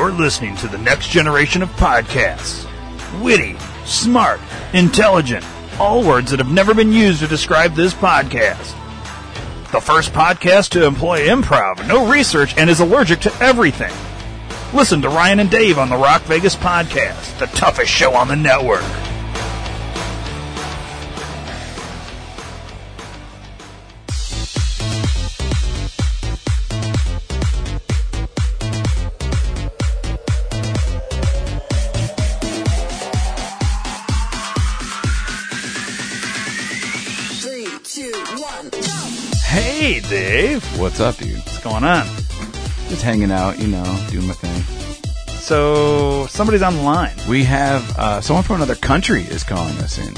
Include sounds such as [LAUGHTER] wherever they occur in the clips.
You're listening to the next generation of podcasts. Witty, smart, intelligent. All words that have never been used to describe this podcast. The first podcast to employ improv, no research, and is allergic to everything. Listen to Ryan and Dave on the Rock Vegas podcast, the toughest show on the network. What's up, dude? What's going on? Just hanging out, you know, doing my thing. So, somebody's on the line. We have uh, someone from another country is calling us in.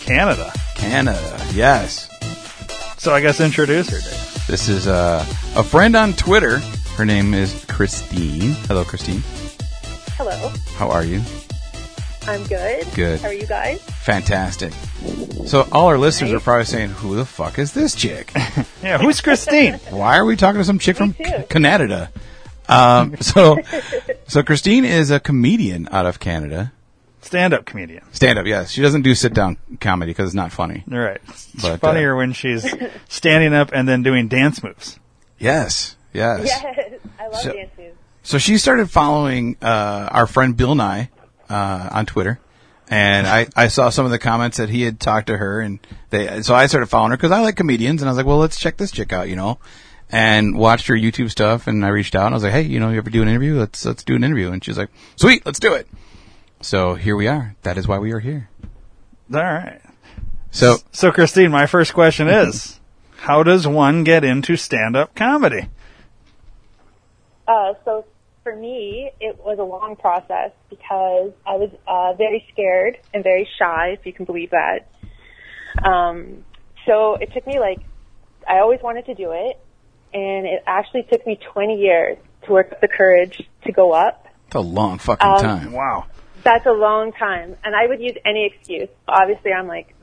Canada. Canada, yes. So, I guess introduce her, Dave. This is uh, a friend on Twitter. Her name is Christine. Hello, Christine. Hello, How are you? I'm good. Good. How are you guys? Fantastic. So all our listeners are probably saying, "Who the fuck is this chick? [LAUGHS] Yeah, who's Christine? [LAUGHS] Why are we talking to some chick from. C- Canada?" Um, [LAUGHS] so, so Christine is a comedian out of Canada. Stand up comedian. Stand up, yes. She doesn't do sit down comedy because it's not funny. All right. It's But, uh, funnier when she's standing up and then doing dance moves. Yes, yes. Yes, I love So- dances. So she started following uh, our friend Bill Nye uh, on Twitter, and I, I saw some of the comments that he had talked to her, and they so I started following her because I like comedians, and I was like, well, let's check this chick out, you know, and watched her YouTube stuff, and I reached out and I was like, hey, you know, you ever do an interview? Let's let's do an interview, and she's like, sweet, let's do it. So here we are. That is why we are here. All right. So So, Christine, my first question is How does one get into stand up comedy? Uh, so for me, it was a long process because I was uh, very scared and very shy, if you can believe that. Um, so it took me like, I always wanted to do it, and it actually took me 20 years to work up the courage to go up. it's a long fucking Um, time. Wow. That's a long time, and I would use any excuse. Obviously, I'm like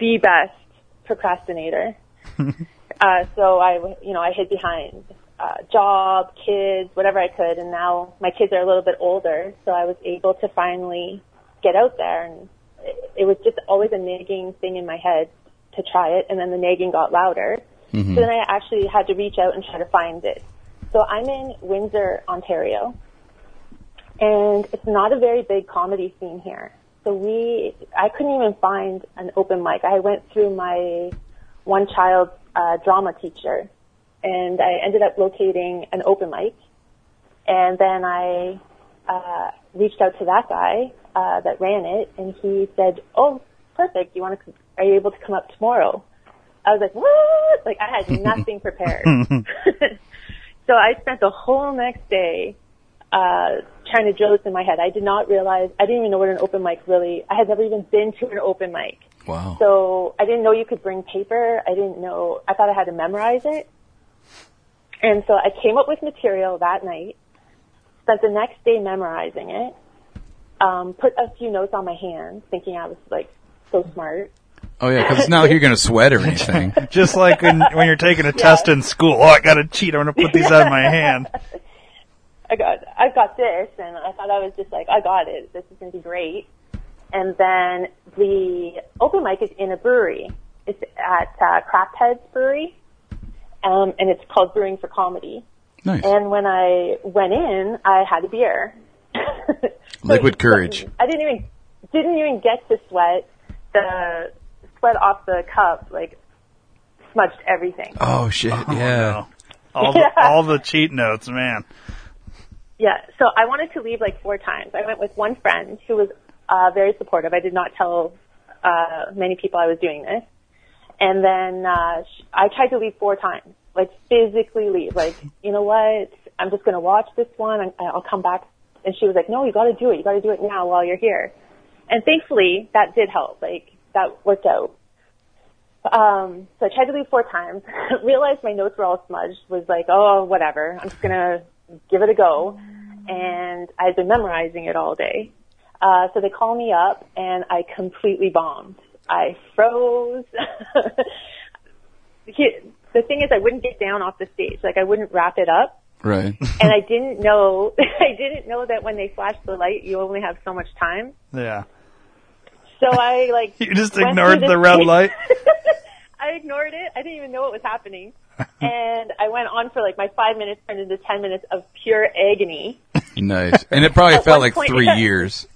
the best procrastinator. [LAUGHS] uh, so I, you know, I hid behind uh, job, kids, whatever I could, and now my kids are a little bit older, so I was able to finally get out there, and it, it was just always a nagging thing in my head to try it, and then the nagging got louder. So then I actually had to reach out and try to find it. So I'm in Windsor, Ontario and it's not a very big comedy scene here. So we, I couldn't even find an open mic. I went through my one child uh, drama teacher, and I ended up locating an open mic. And then I uh, reached out to that guy uh, that ran it, and he said, "Oh, perfect. You want to? Are you able to come up tomorrow?" I was like, "What?" Like I had [LAUGHS] nothing prepared. [LAUGHS] so I spent the whole next day uh, trying to drill this in my head. I did not realize, I didn't even know what an open mic really, I had never even been to an open mic. Wow. So I didn't know you could bring paper. I didn't know, I thought I had to memorize it. And so I came up with material that night, spent the next day memorizing it, um, put a few notes on my hand, thinking I was like so smart. Oh yeah, because it's not like you're gonna sweat or anything. [LAUGHS] Just like when, when you're taking a test in school. Oh, I got to cheat. I'm going to put these on my hand. [LAUGHS] I got I got this, and I thought I was just like, I got it. This is gonna be great. And then the open mic is in a brewery. It's at uh, Craft Heads Brewery, um, and it's called Brewing for Comedy. Nice. And when I went in, I had a beer. [LAUGHS] So Liquid courage. I didn't even didn't even get to sweat. The sweat off the cup like smudged everything. Oh shit! yeah. No. All, the, all the cheat notes, man. Yeah, so I wanted to leave like four times. I went with one friend who was uh, very supportive. I did not tell uh, many people I was doing this. And then uh, I tried to leave four times, like physically leave. Like, you know what? I'm just going to watch this one. I'm, I'll come back And she was like, no, you got to do it. You got to do it now while you're here. And thankfully, that did help. Like that worked out. Um, so I tried to leave four times. [LAUGHS] Realized my notes were all smudged. Was like, oh, whatever. I'm just gonna give it a go. And I'd been memorizing it all day. Uh, so they call me up, and I completely bombed. I froze. [LAUGHS] The thing is, I wouldn't get down off the stage. Like I wouldn't wrap it up. Right. [LAUGHS] And I didn't know, [LAUGHS] I didn't know that when they flash the light, you only have so much time. Yeah. So I like You just ignored the red light. I ignored it. I didn't even know what was happening. and I went on for like my five minutes turned into ten minutes of pure agony. nice. And it probably felt like point- three years.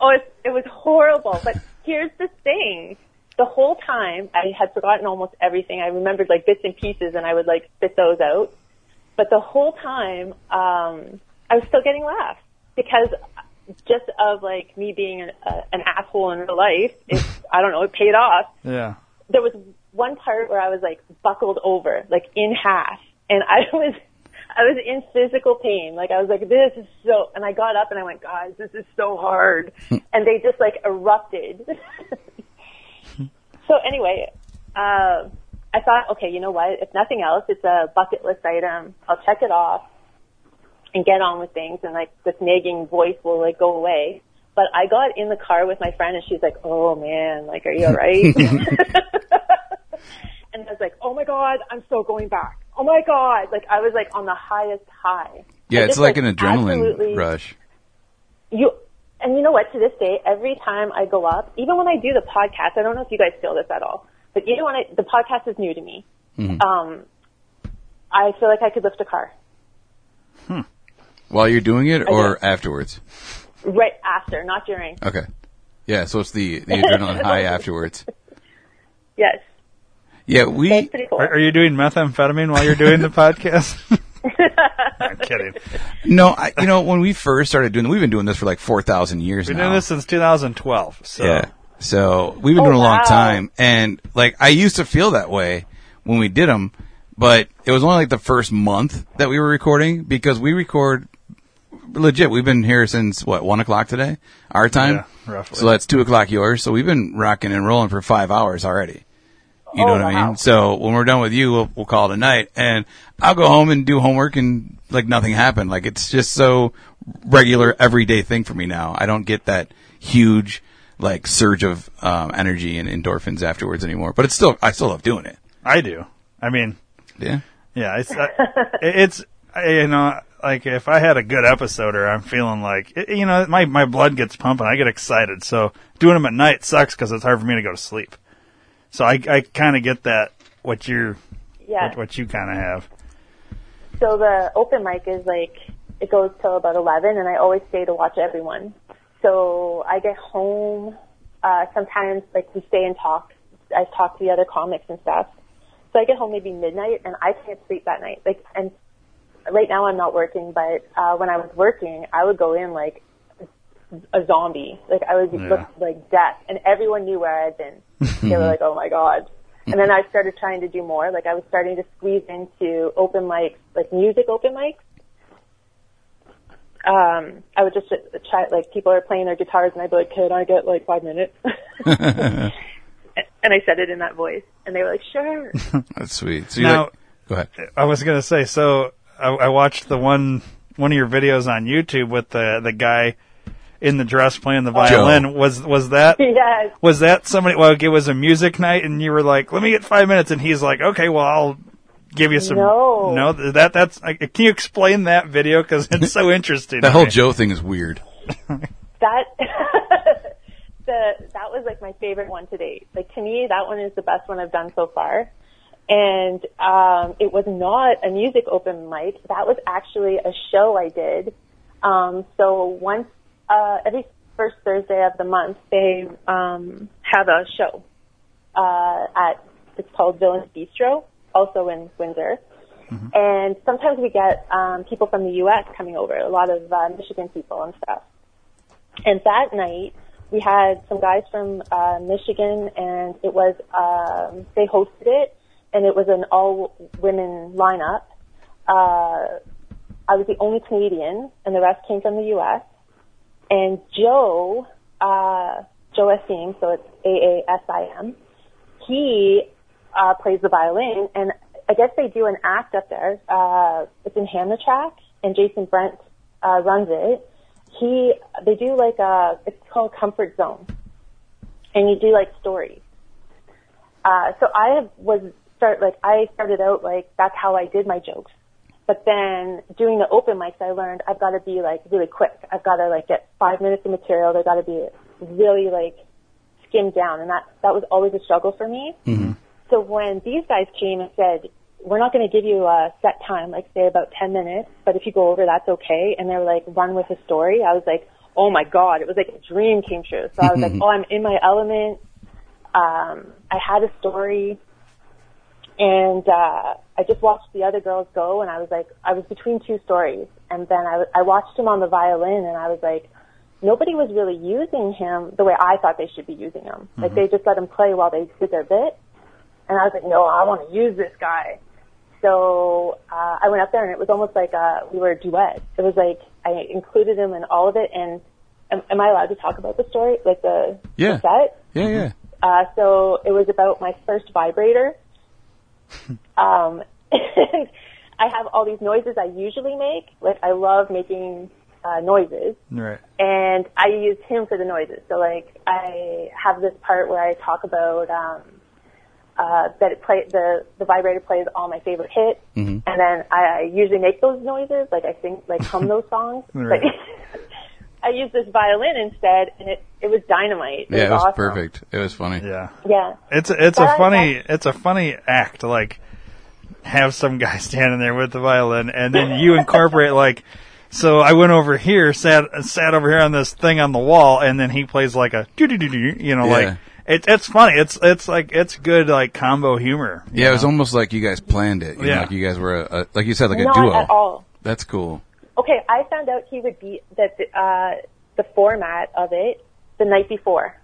Oh, it, it was horrible. But here's the thing. The whole time I had forgotten almost everything. I remembered like bits and pieces and I would like spit those out. But the whole time, um, I was still getting laughs because just of like me being an, uh, an asshole in real life, [LAUGHS] it, I don't know, it paid off. Yeah. there was one part where I was like buckled over, like in half, and I [LAUGHS] was, I was in physical pain. Like I was like, this is so, and I got up and I went, guys, this is so hard, [LAUGHS] and they just like erupted. [LAUGHS] so anyway, uh, I thought, okay, you know what? If nothing else, it's a bucket list item. I'll check it off and get on with things, and like this nagging voice will like go away. But I got in the car with my friend, and she's like, "Oh man, like, are you alright?" [LAUGHS] and I was like, "Oh my god, I'm so going back. Oh my god!" Like I was like on the highest high. Yeah, it's just, like an adrenaline rush. You and you know what? To this day, every time I go up, even when I do the podcast, I don't know if you guys feel this at all, but even when I, the podcast is new to me, Mm-hmm. um, I feel like I could lift a car While you're doing it or do. afterwards? right after, not during. Okay. Yeah, so it's the, the adrenaline [LAUGHS] high afterwards. Yes, Yeah, we that's pretty cool. Are, are you doing methamphetamine while you're doing the podcast? [LAUGHS] I'm kidding. no, I, you know, when we first started doing, we've been doing this for like four thousand years We've been now. doing this since 2012. So Yeah. So we've been Oh, doing a long wow. time, and like I used to feel that way when we did them, but it was only like the first month that we were recording because we record legit. We've been here since what one o'clock today, our time. Yeah, roughly. So that's two o'clock yours. So we've been rocking and rolling for five hours already. You know Oh, what I mean? So when we're done with you, we'll, we'll call it a night, and I'll go home and do homework, and like nothing happened. Like it's just so regular, everyday thing for me now. I don't get that huge like surge of um, energy and endorphins afterwards anymore. But it's still, I still love doing it. I do. I mean, Yeah. yeah, it's uh, [LAUGHS] it's you know like if I had a good episode or I'm feeling like you know my my blood gets pumping, I get excited. So doing them at night sucks because it's hard for me to go to sleep. So I I kind of get that what you're Yeah. what, what you kind of have. So the open mic is like it goes till about eleven, and I always stay to watch everyone. So I get home. Uh, sometimes like we stay and talk. I talk to the other comics and stuff. So I get home maybe midnight, and I can't sleep that night. Like, and right now I'm not working, but uh, when I was working, I would go in like a zombie. Like I would Yeah. look like death, and everyone knew where I had been. [LAUGHS] they were like, "Oh my god." And then I started trying to do more. Like I was starting to squeeze into open mics, like music open mics. Um, I would just try, like people are playing their guitars, and I'd be like, "Could I get like five minutes?" [LAUGHS] and I said it in that voice, and they were like, "Sure." [LAUGHS] That's sweet. So you Now- like, go ahead. I was gonna say so. I, I watched the one one of your videos on YouTube with the the guy in the dress playing the violin. Was was that [LAUGHS] yes. was that somebody? Well, it was a music night, and you were like, "Let me get five minutes," and he's like, "Okay, well, I'll give you some." No. no, that that's. I- Can you explain that video because it's so [LAUGHS] interesting. That whole me. Joe thing is weird. [LAUGHS] that the that was like my favorite one to date. Like to me, that one is the best one I've done so far. And um, it was not a music open mic. That was actually a show I did. Um, so once uh, every first Thursday of the month, they um, have a show uh, at it's called Villains Beastro, also in Windsor. And sometimes we get um, people from the U.S. coming over, a lot of uh, Michigan people and stuff. And that night, we had some guys from uh, Michigan, and it was um, they hosted it, and it was an all women lineup. Uh, I was the only Canadian, and the rest came from the U.S. And Joe, uh, Joe Aasim, so it's A-A-S-I-M, he uh, plays the violin, and I guess they do an act up there. Uh, it's in Hamtramck, and Jason Brent uh, runs it. He, they do like a, it's called Comfort Zone, and you do like stories. Uh, so I was start like I started out like that's how I did my jokes. But then doing the open mics, I learned I've got to be like really quick. I've got to like get five minutes of material. They've got to be really like skimmed down, and that that was always a struggle for me. Mm-hmm. So when these guys came and said, "We're not going to give you a set time, like say about ten minutes, but if you go over, that's okay," and they were like, "Run with a story," I was like, "Oh my god!" It was like a dream came true. So I was like, "Oh, I'm in my element." Um, I had a story and uh, I just watched the other girls go, and I was like, I was between two stories, and then I, I watched him on the violin, and I was like, nobody was really using him the way I thought they should be using him. Like they just let him play while they did their bit, and I was like, no, I want to use this guy. So uh, I went up there, and it was almost like uh, we were a duet. It was like I included him in all of it, and am, am I allowed to talk about the story, like the, Yeah. the set? Yeah, yeah. Uh, so it was about my first vibrator. [LAUGHS] um, and [LAUGHS] I have all these noises I usually make. Like I love making uh, noises, Right. and I use him for the noises. So like I have this part where I talk about um, uh, that it play the the vibrator plays all my favorite hits, Mhm. and then I, I usually make those noises. Like I sing like hum [LAUGHS] those songs. Right. I used this violin instead, and it it was dynamite. It Yeah, it was awesome. perfect. It was funny. Yeah. Yeah. It's a, it's a But- funny it's a funny act like have some guy [LAUGHS] standing there with the violin and then you incorporate like so I went over here sat sat over here on this thing on the wall and then he plays like a doo doo doo doo you know Yeah. like it, it's funny it's it's like it's good like combo humor you Yeah, it was almost like you guys planned it. You know, Yeah. like you guys were, a, a, like you said, like a duo. at all. That's cool. Okay, I found out he would be that the, uh, the format of it the night before.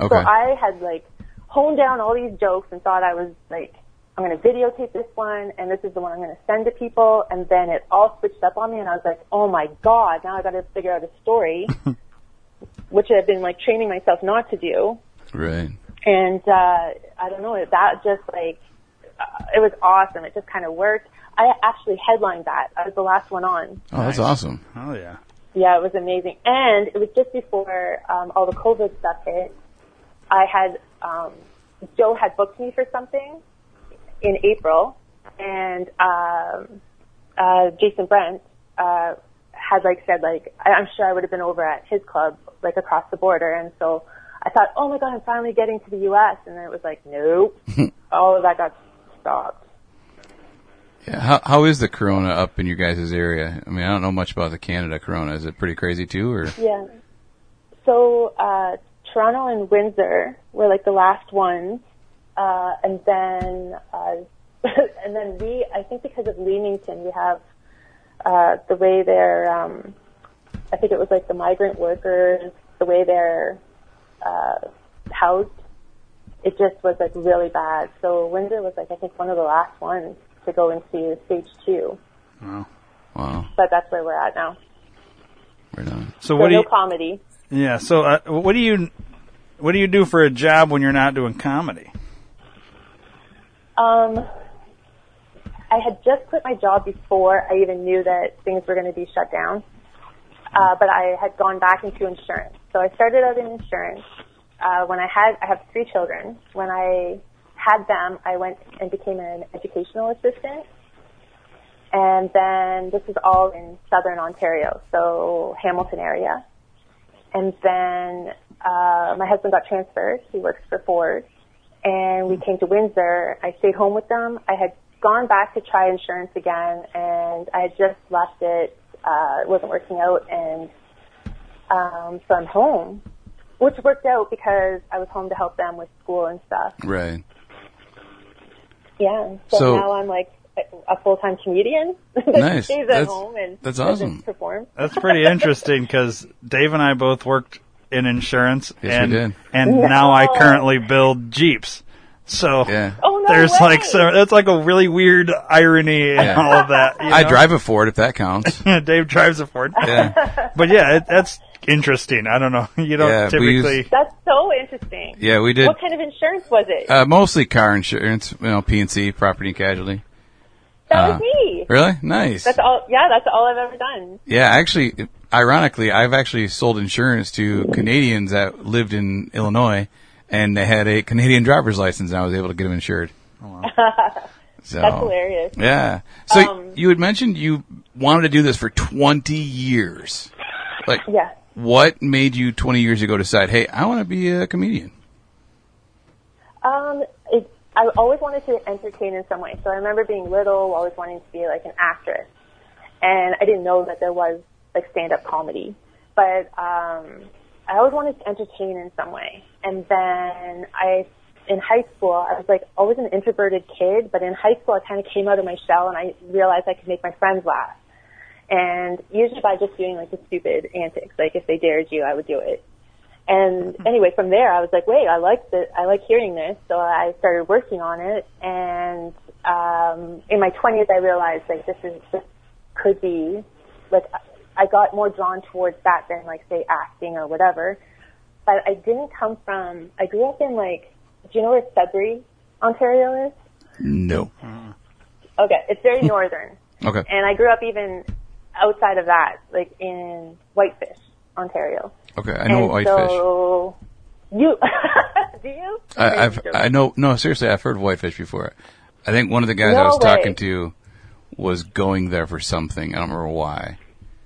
Okay. So I had like honed down all these jokes and thought I was like, I'm going to videotape this one and this is the one I'm going to send to people. And then it all switched up on me and I was like, oh my god, now I got to figure out a story, [LAUGHS] which I've been like training myself not to do. right. And uh, I don't know, that just like it was awesome. It just kind of worked. I actually headlined that. I was the last one on. Oh, that's awesome. oh yeah Yeah, it was amazing. And it was just before um, all the COVID stuff hit. I had um, Joe had booked me for something in April, and um, uh, Jason Brent uh, had like said like I- I'm sure I would have been over at his club like across the border, and so I thought, oh my god, I'm finally getting to the U.S. And then it was like, nope, [LAUGHS] all of that got stopped. Yeah. How how is the Corona up in your guys' area? I mean, I don't know much about the Canada Corona. Is it pretty crazy too, or? Yeah. So uh, Toronto and Windsor were like the last ones, uh, and then uh, [LAUGHS] and then we, I think, because of Leamington, we have uh, the way they're. Um, I think it was like the migrant workers, the way they're uh, housed. It just was like really bad. So Windsor was like I think one of the last ones to go into stage two, wow Wow. but that's where we're at now. Right on. so So what do no you comedy. yeah so uh, what do you what do you do for a job when you're not doing comedy Um, I had just quit my job before I even knew that things were going to be shut down. Uh, but I had gone back into insurance. So I started out in insurance. Uh, when I had, I have three children. When I had them, I went and became an educational assistant. And then this is all in southern Ontario, so Hamilton area. And then uh, my husband got transferred. He works for Ford and we came to Windsor. I stayed home with them. I had gone back to try insurance again, and I had just left it. Uh, it wasn't working out, and um, so I'm home, which worked out because I was home to help them with school and stuff. Right. Yeah. So, So- now I'm like a, a full-time comedian [LAUGHS] Nice. stays at That's- home and that's awesome. perform. That's pretty [LAUGHS] interesting because Dave and I both worked in insurance, Yes, we and did. and No. now I currently build Jeeps. So Yeah. Oh no there's way. like so that's like a really weird irony in Yeah. all of that. you I drive a Ford if that counts. [LAUGHS] Dave drives a Ford. Yeah. But yeah, it, that's interesting. I don't know. [LAUGHS] You don't Yeah, we use- typically. That's so interesting. Yeah, we did What kind of insurance was it? uh, mostly car insurance, you know, P and C, property and casualty. that uh, was me. Really? Nice. That's all. Yeah, that's all I've ever done. Yeah, actually, ironically, I've actually sold insurance to Canadians that lived in Illinois, and they had a Canadian driver's license, and I was able to get them insured. [LAUGHS] So, That's hilarious. Yeah. So Um, you had mentioned you wanted to do this for 20 years. Like, Yeah. what made you 20 years ago decide, hey, I want to be a comedian? Um, it, I always wanted to entertain in some way. So I remember being little, always wanting to be like an actress, and I didn't know that there was like stand-up comedy. But um, I always wanted to entertain in some way. And then I, in high school, I was like always an introverted kid. But in high school, I kind of came out of my shell, and I realized I could make my friends laugh. And usually by just doing like the stupid antics, like if they dared you, I would do it. And anyway, from there, I was like, wait, I like the, I like hearing this. So I started working on it. And, um, in my twenties, I realized like this is, this could be, like, I got more drawn towards that than like say acting or whatever. But I didn't come from, I grew up in like, do you know where Sudbury, Ontario is? No. Uh-huh. Okay. It's very northern. [LAUGHS] Okay. And I grew up even outside of that, like in Whitefish, Ontario. Okay. I know and whitefish. So you [LAUGHS] do you? I, I've, I know, no, seriously, I've heard of whitefish before. I think one of the guys I No was talking to was going there for something. I don't remember why.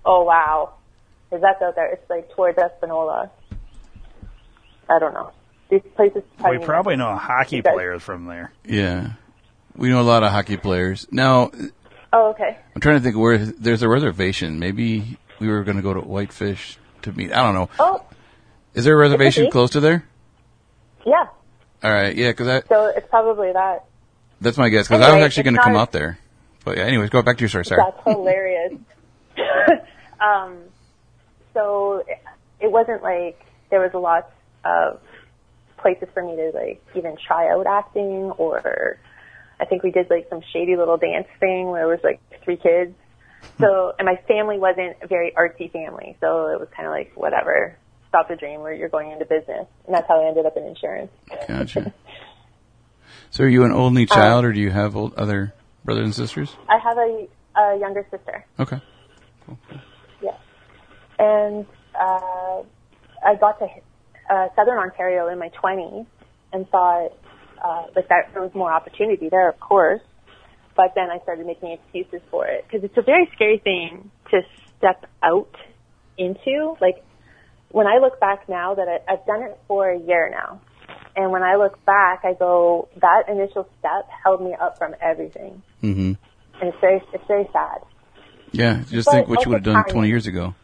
Oh wow, is that out there? It's like towards Espanola. I don't know. These places. We probably know hockey Does- players from there. Yeah. We know a lot of hockey players. Now, Oh okay. I'm trying to think where there's a reservation. Maybe we were going to go to Whitefish to meet. I don't know. Oh Is there a reservation be. close to there? yeah. All right. Yeah, because that. So it's probably that. that's my guess. Because I was actually going to come out there. But yeah, anyways, go back to your story. Sorry. That's [LAUGHS] hilarious. [LAUGHS] um, so it, wasn't like there was a lot of places for me to like even try out acting or I think we did like some shady little dance thing where it was like three kids. So, and my family wasn't a very artsy family. So it was kind of like, whatever, stop the dream where you're going into business. And that's how I ended up in insurance. Gotcha. [LAUGHS] so are you an only Um, child, or do you have old, other brothers and sisters? I have a, a younger sister. Okay. And uh, I got to uh, Southern Ontario in my 20s and thought uh, like that there was more opportunity there, of course. But then I started making excuses for it because it's a very scary thing to step out into. Like when I look back now that I, I've done it for a year now, and when I look back, I go that initial step held me up from everything, Mm-hmm. and it's very it's very sad. Yeah. Just But think what you would have done timing. 20 years ago.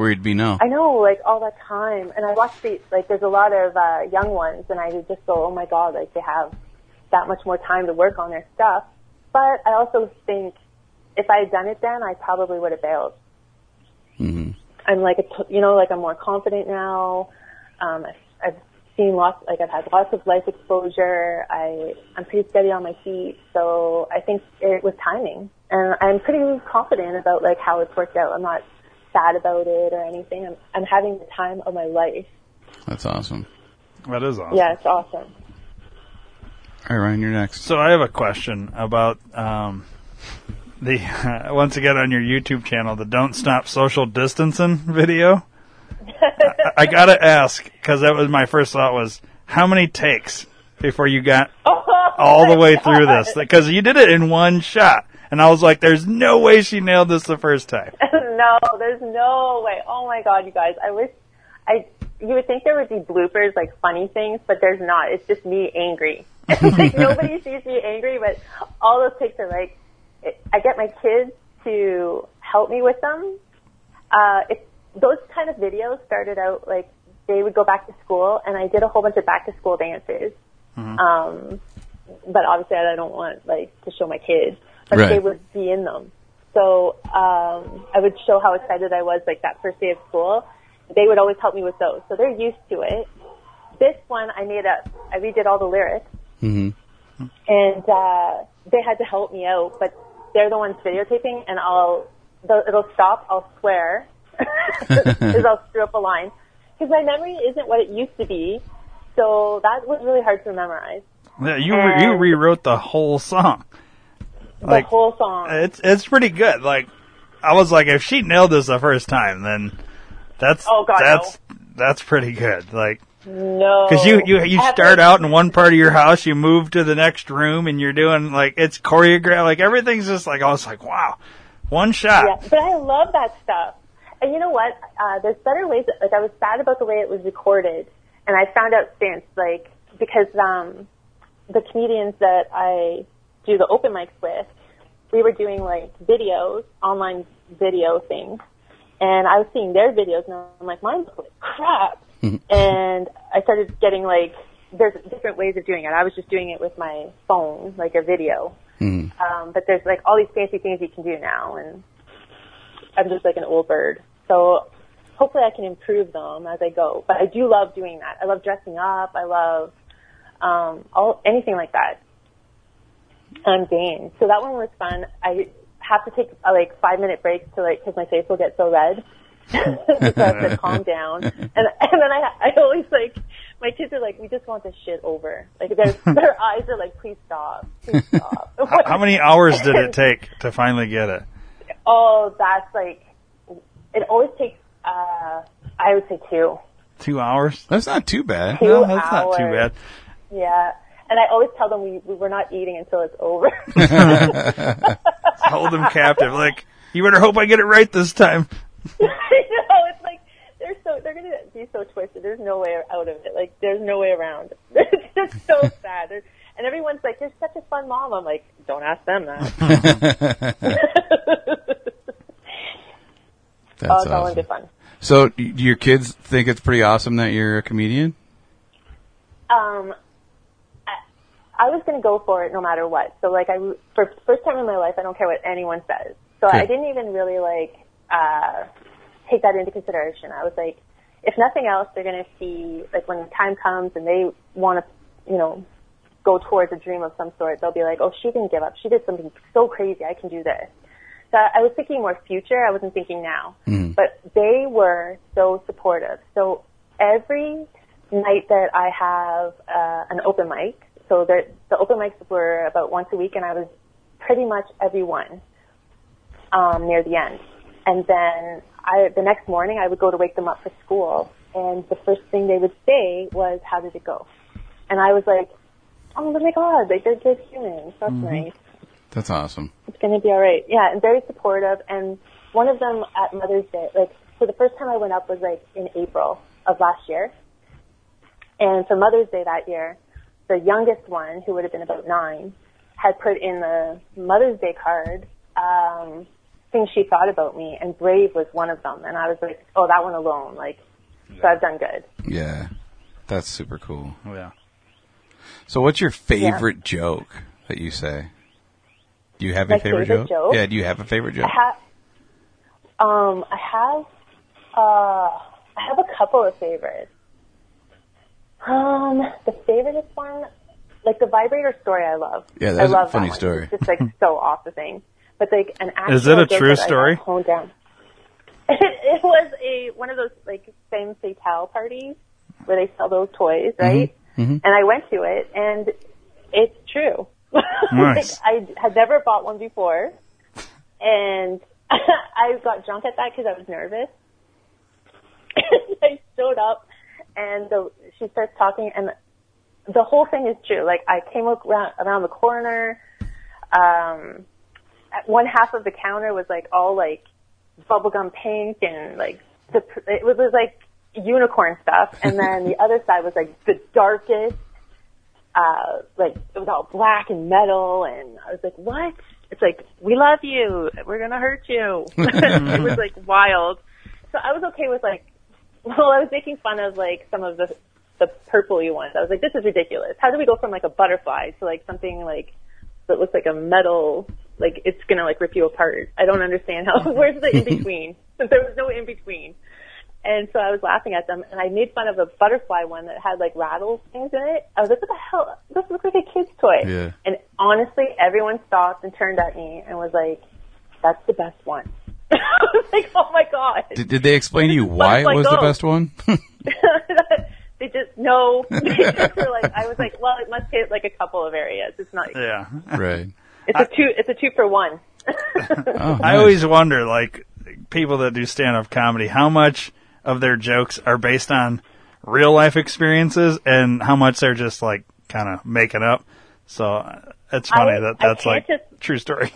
Where you'd be now. I know, like all that time, and I watch the like. There's a lot of uh, young ones, and I just go, "Oh my god!" Like they have that much more time to work on their stuff. But I also think if I had done it then, I probably would have bailed. hmm I'm like, a t- you know, like I'm more confident now. Um, I've, I've seen lots, like I've had lots of life exposure. I I'm pretty steady on my feet, so I think it was timing, and I'm pretty confident about like how it's worked out. I'm not sad about it or anything. I'm I'm having the time of my life. That's awesome. That is awesome. Yeah, it's awesome. All right, Ryan, you're next. So I have a question about um, the [LAUGHS] once again on your YouTube channel, the "Don't Stop Social Distancing" video. I, I gotta ask because that was my first thought was how many takes before you got [LAUGHS] all the way through this because you did it in one shot, and I was like, "There's no way she nailed this the first time." [LAUGHS] no, there's no way. Oh my god, you guys. I wish I you would think there would be bloopers like funny things, but there's not. It's just me angry. [LAUGHS] like [LAUGHS] nobody sees me angry, but all those pics are like it, I get my kids to help me with them. Uh it's those kind of videos started out like they would go back to school and I did a whole bunch of back to school dances. Um but obviously I don't want like to show my kids, but Right. they would be in them. So um, I would show how excited I was, like that first day of school. They would always help me with those, so they're used to it. This one I made up. I redid all the lyrics, hmm and uh, they had to help me out, but they're the ones videotaping, and I'll they'll- it'll stop. I'll swear, [LAUGHS] because I'll screw up a line, because my memory isn't what it used to be. So that was really hard to memorize. Yeah, you re- you rewrote the whole song. The Like whole song. it's it's pretty good. Like I was like, if she nailed this the first time, then that's Oh, God, that's that's pretty good. Like no, because you you you start out in one part of your house, you move to the next room, and you're doing like it's choreographed. Like everything's just like I was like, wow, one shot. Yeah, but I love that stuff. And you know what? Uh, there's better ways. Like I was sad about the way it was recorded, and I found out since, like, because um, the comedians that I do the open mics with, we were doing like videos, online video things, and I was seeing their videos, and I'm like, mine look like crap. and I started getting like, there's different ways of doing it. I was just doing it with my phone, like a video. Um, but there's like all these fancy things you can do now, and I'm just like an old bird. So hopefully I can improve them as I go. But I do love doing that. I love dressing up. I love um, all anything like that. I'm game. So that one was fun. I have to take uh, like five minute breaks to like because my face will get so red. [LAUGHS] so I have to [LAUGHS] calm down. And and then I I always like my kids are like we just want this shit over. Like their [LAUGHS] their eyes are like please stop, please stop. How, how many hours did it take to finally get it? Oh, that's like it always takes. uh I would say two. Two hours? That's not too bad. Two No, that's not too bad. Yeah, and I always tell them we, we we're not eating until it's over. [LAUGHS] [LAUGHS] Hold them captive. Like you better hope I get it right this time. [LAUGHS] I know it's like they're so they're gonna be so twisted. There's no way out of it. Like there's no way around. It's just so sad. There's, and everyone's like, "You're such a fun mom." I'm like, "Don't ask them that." That's oh, it's all in awesome. good fun. So, do your kids think it's pretty awesome that you're a comedian? Um, I, I was gonna go for it no matter what. So like I for the first time in my life, I don't care what anyone says. So I didn't even really like uh take that into consideration. I was like, if nothing else, they're gonna see like when the time comes and they want to, you know, go towards a dream of some sort. They'll be like, oh, she didn't give up. She did something so crazy. I can do this. So I was thinking more future. I wasn't thinking now. But they were so supportive. So every night that I have uh, an open mic, so the, the open mics were about once a week, and I was pretty much every one um, near the end. And then I, the next morning, I would go to wake them up for school, and the first thing they would say was, "How did it go?" And I was like, "Oh my god, like they're good humans. That's nice." That's awesome. it's going to be all right. Yeah, and very supportive. And one of them at Mother's Day, like, so the first time I went up was like in April of last year. And for Mother's Day that year, the youngest one, who would have been about nine, had put in the Mother's Day card um, things she thought about me, and Brave was one of them. And I was like, oh, that one alone, like, so I've done good. Yeah. That's super cool. Yeah. So, what's your favorite joke that you say? Do you have a My favorite, favorite joke? Yeah, do you have a favorite joke? I have, um, I have, uh, I have a couple of favorites. Um, the favorite one, like the vibrator story, I love. Yeah, I that's a love funny that story. It's just like [LAUGHS] so off the thing, but like an actual Is it a true story? got Honed down. [LAUGHS] It, it was a one of those like femme fatale parties where they sell those toys, Mm-hmm. right? And I went to it, and it's true. [LAUGHS] Nice. like, I had never bought one before, and I got drunk at that because I was nervous. I showed up, and the, she starts talking, and the whole thing is true. Like I came around, around the corner. Um, at one half of the counter was like all like bubblegum pink and like the it was, it was like unicorn stuff, and [LAUGHS] then the other side was like the darkest. Uh, like it was all black and metal, and I was like, "What?" It's like, "We love you. We're gonna hurt you." [LAUGHS] it was like [LAUGHS] wild. So I was okay with like, well, I was making fun of like some of the the purpley ones. I was like, "This is ridiculous. How do we go from like a butterfly to like something like that looks like a metal?" Like it's gonna like rip you apart. I don't understand how. [LAUGHS] Where's the in between? [LAUGHS] There was no in between. And so I was laughing at them, and I made fun of a butterfly one that had like rattle things in it. I was like, "What the hell? This looks like a kid's toy." Yeah. And honestly, everyone stopped and turned at me and was like, "That's the best one." I was [LAUGHS] like, "Oh my god!" Did, did they explain to you why it Butterfly was the Go. best one? [LAUGHS] [LAUGHS] they just no. They just were like, I was like, "Well, it must hit like a couple of areas. It's not. Yeah. right. It's a two. It's a two for one." Oh, I always wonder, like, people that do stand up comedy, how much of their jokes are based on real life experiences and how much they're just, like, kind of making up. So uh, it's funny I- that that's, can't like, just- true story.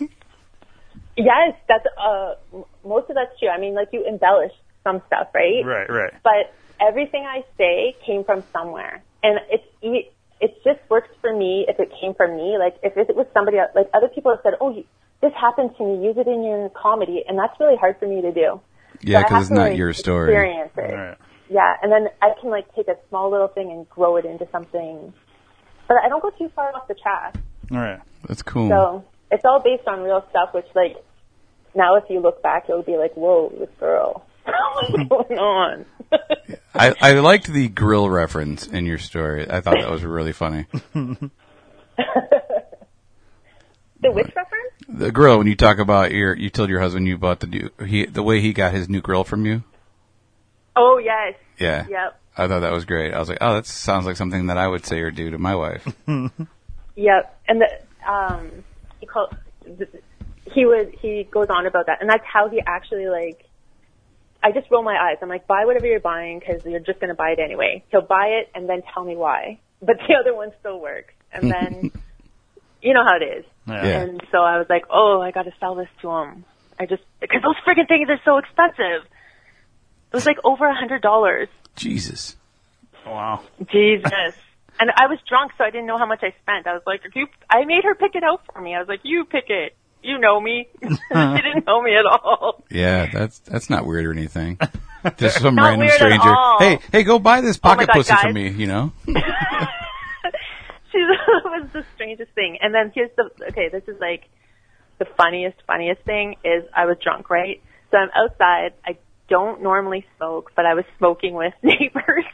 Yes, that's uh m- most of that's true. I mean, like you embellish some stuff, right? right, right. But everything I say came from somewhere, and it's e- it just works for me if it came from me. Like if it was somebody else, like other people have said, "Oh, you, this happened to me. Use it in your comedy," and that's really hard for me to do. Yeah, because have it's not like, your story. Experience it. Right. Yeah, and then I can like take a small little thing and grow it into something. But I don't go too far off the track. All right. That's cool. So it's all based on real stuff, which like now if you look back, it would be like, whoa, this girl, [LAUGHS] what's going on? [LAUGHS] I, I liked the grill reference in your story. I thought that was really funny. [LAUGHS] the which reference? The grill when you talk about your, you told your husband you bought the new, he, the way he got his new grill from you. Oh yes, Yeah. yep, I thought that was great. I was like, oh, that sounds like something that I would say or do to my wife. yep. And the um, he called he was he goes on about that, and that's how he actually like. I just roll my eyes. I'm like, buy whatever you're buying because you're just going to buy it anyway. He'll buy it and then tell me why. But the [LAUGHS] other one still works. And then, [LAUGHS] you know how it is. Yeah. Yeah. And so I was like, oh, I got to sell this to him. I just because those friggin' things are so expensive. It was like over a hundred dollars. Jesus. Wow. Jesus. And I was drunk, so I didn't know how much I spent. I was like, you, I made her pick it out for me. I was like, you pick it. You know me. [LAUGHS] she didn't know me at all. Yeah, that's that's not weird or anything. Just some [LAUGHS] Not random stranger. Hey, hey, go buy this Oh pocket God, pussy for me. You know. [LAUGHS] she was the strangest thing. And then here's the okay. This is like the funniest, funniest thing is I was drunk, right? So I'm outside. I don't normally smoke, but I was smoking with neighbors.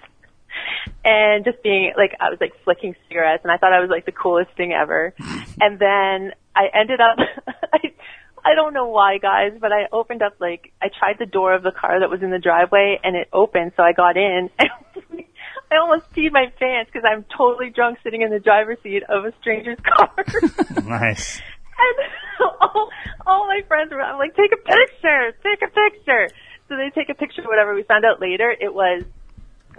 And just being like, I was like flicking cigarettes, and I thought I was like the coolest thing ever. [LAUGHS] and then I ended up, [LAUGHS] I, I don't know why, guys, but I opened up like I tried the door of the car that was in the driveway, and it opened, so I got in. and [LAUGHS] I almost peed my pants because I'm totally drunk sitting in the driver's seat of a stranger's car. Nice. and all, all my friends were, I'm like, take a picture, take a picture. So they take a picture, whatever. We found out later it was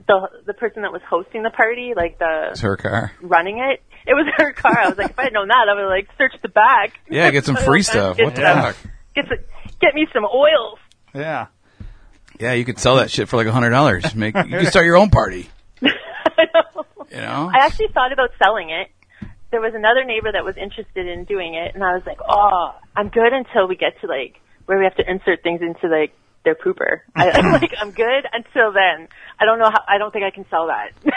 the the person that was hosting the party, like the It's the her car. running it. It was [LAUGHS] her car. I was like, if I had known that, I would like search the back. Yeah, get some free stuff. Get What the some- fuck? Get, some, get me some oils. Yeah. Yeah, you could sell that shit for like a hundred dollars. Make you could [LAUGHS] start your own party. [LAUGHS] I know. You know. I actually thought about selling it. There was another neighbor that was interested in doing it, and I was like, "Oh, I'm good until we get to like where we have to insert things into like their pooper." [LAUGHS] I, I'm like, "I'm good until then." I don't know how. I don't think I can sell that. [LAUGHS]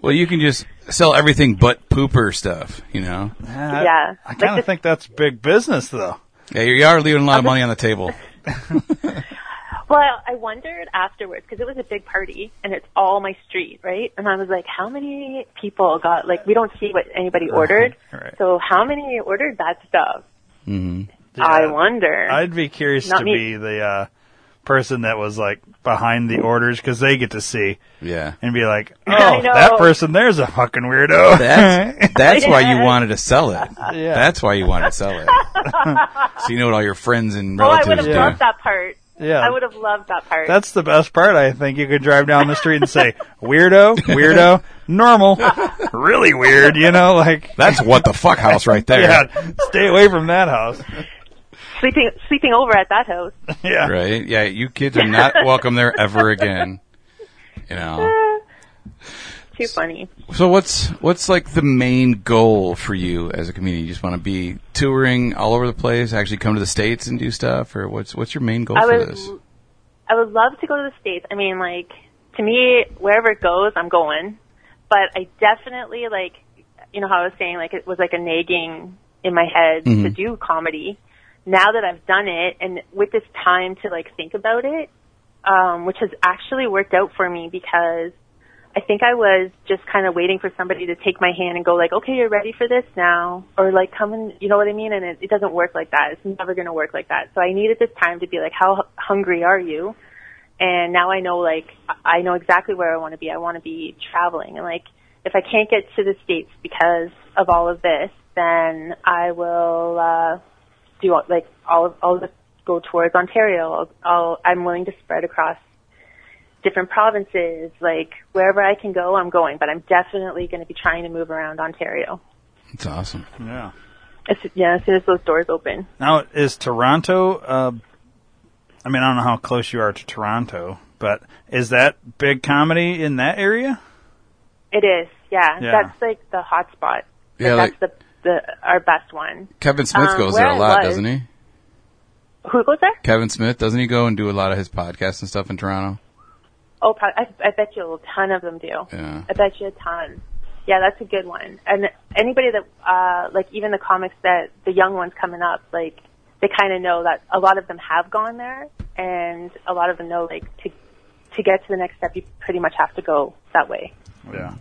Well, you can just sell everything but pooper stuff. You know. I, Yeah. I kind of the- think that's big business, though. Yeah, you are leaving a lot of money on the table. [LAUGHS] well, I wondered afterwards because it was a big party and it's all my street, right? And I was like, "How many people got like? We don't see what anybody ordered, right. so how many ordered that stuff?" hmm I wonder. I'd be curious Not to me. be the uh, person that was like behind the orders because they get to see Yeah. and be like, [LAUGHS] "Oh, that person there's a fucking weirdo." That's [LAUGHS] that's why you wanted to sell it. Yeah. That's why you wanted to sell it. [LAUGHS] so you know what all your friends and oh, I would have do. loved that part. yeah. I would have loved that part. That's the best part. I think you could drive down the street and say, "Weirdo, weirdo, normal, really weird." You know, like That's what the fuck house right there. yeah, stay away from that house. Sleeping sleeping over at that house. [LAUGHS] Yeah, Right? Yeah, you kids are not [LAUGHS] welcome there ever again. You know. [LAUGHS] Too funny. So what's what's like the main goal for you as a comedian? You just want to be touring all over the place, actually come to the states and do stuff, or what's what's your main goal I for would this? I would love to go to the states. I mean, like to me, wherever it goes, I'm going. But I definitely like, you know, how I was saying, like it was like a nagging in my head to Mhm. do comedy. Now that I've done it, and with this time to like think about it, um, which has actually worked out for me because I think I was just kind of waiting for somebody to take my hand and go like, okay, you're ready for this now, or like come and, you know what I mean? And it, it doesn't work like that. It's never going to work like that. So I needed this time to be like, how hu- hungry are you? And now I know like, I know exactly where I want to be. I want to be traveling and like, if I can't get to the States because of all of this, then I will, uh, do all- like, I'll, I'll just go towards Ontario. I'll, I'll, I'm willing to spread across different provinces, like wherever I can go, I'm going. But I'm definitely going to be trying to move around Ontario. It's awesome. Yeah. As, yeah, as soon as those doors open. Now, is Toronto? Uh, I mean, I don't know how close you are to Toronto, but is that big comedy in that area? It is, yeah. Yeah. That's like the hot spot. Yeah, that's the the our best one. Kevin Smith Um, goes there a lot, was- doesn't he? Who goes there? Kevin Smith doesn't he go and do a lot of his podcasts and stuff in Toronto? Oh, I, I bet you a ton of them do. Yeah. I bet you a ton. Yeah, that's a good one. And anybody that, uh, like even the comics that the young ones coming up, like they kind of know that a lot of them have gone there, and a lot of them know like to to get to the next step, you pretty much have to go that way. Yeah.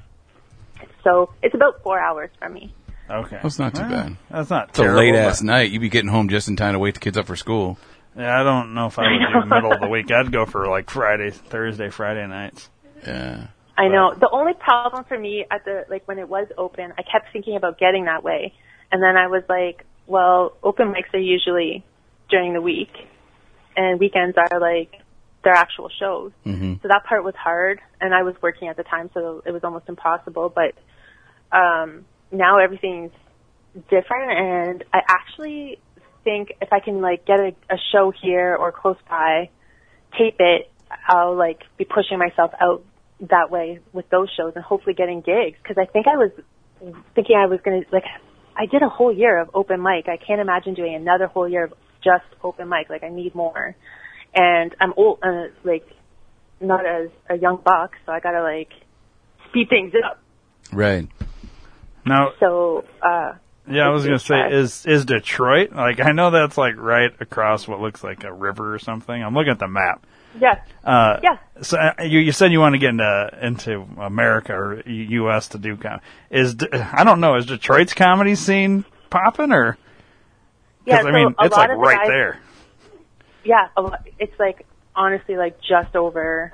So it's about four hours from me. Okay. That's not too Well, bad. That's not It's a late ass night. You'd be getting home just in time to wake the kids up for school. Yeah, I don't know if I would [LAUGHS] do middle of the week. I'd go for like Friday, Thursday, Friday nights. Yeah. I know. The only problem for me at the like when it was open, I kept thinking about getting that way, and then I was like, well, open mics are usually during the week, and weekends are like their actual shows. hmm So that part was hard, and I was working at the time, so it was almost impossible. But um, now everything's different, and I actually think if I can like get a, a show here or close by, tape it, I'll like be pushing myself out that way with those shows and hopefully getting gigs. Because I think I was thinking I was gonna like I did a whole year of open mic. I can't imagine doing another whole year of just open mic. Like I need more, and I'm old, uh, like not as a young buck, so I gotta like speed things up. Right. Now, So uh, yeah, I was gonna say, is is Detroit like? I know that's like right across what looks like a river or something. I'm looking at the map. yeah, Uh, yeah. So uh, you you said you want to get into into America or U.S. to do comedy. Is I don't know. Is Detroit's comedy scene popping or? Yeah, I mean, it's like right guys- there. Yeah, it's like honestly like just over.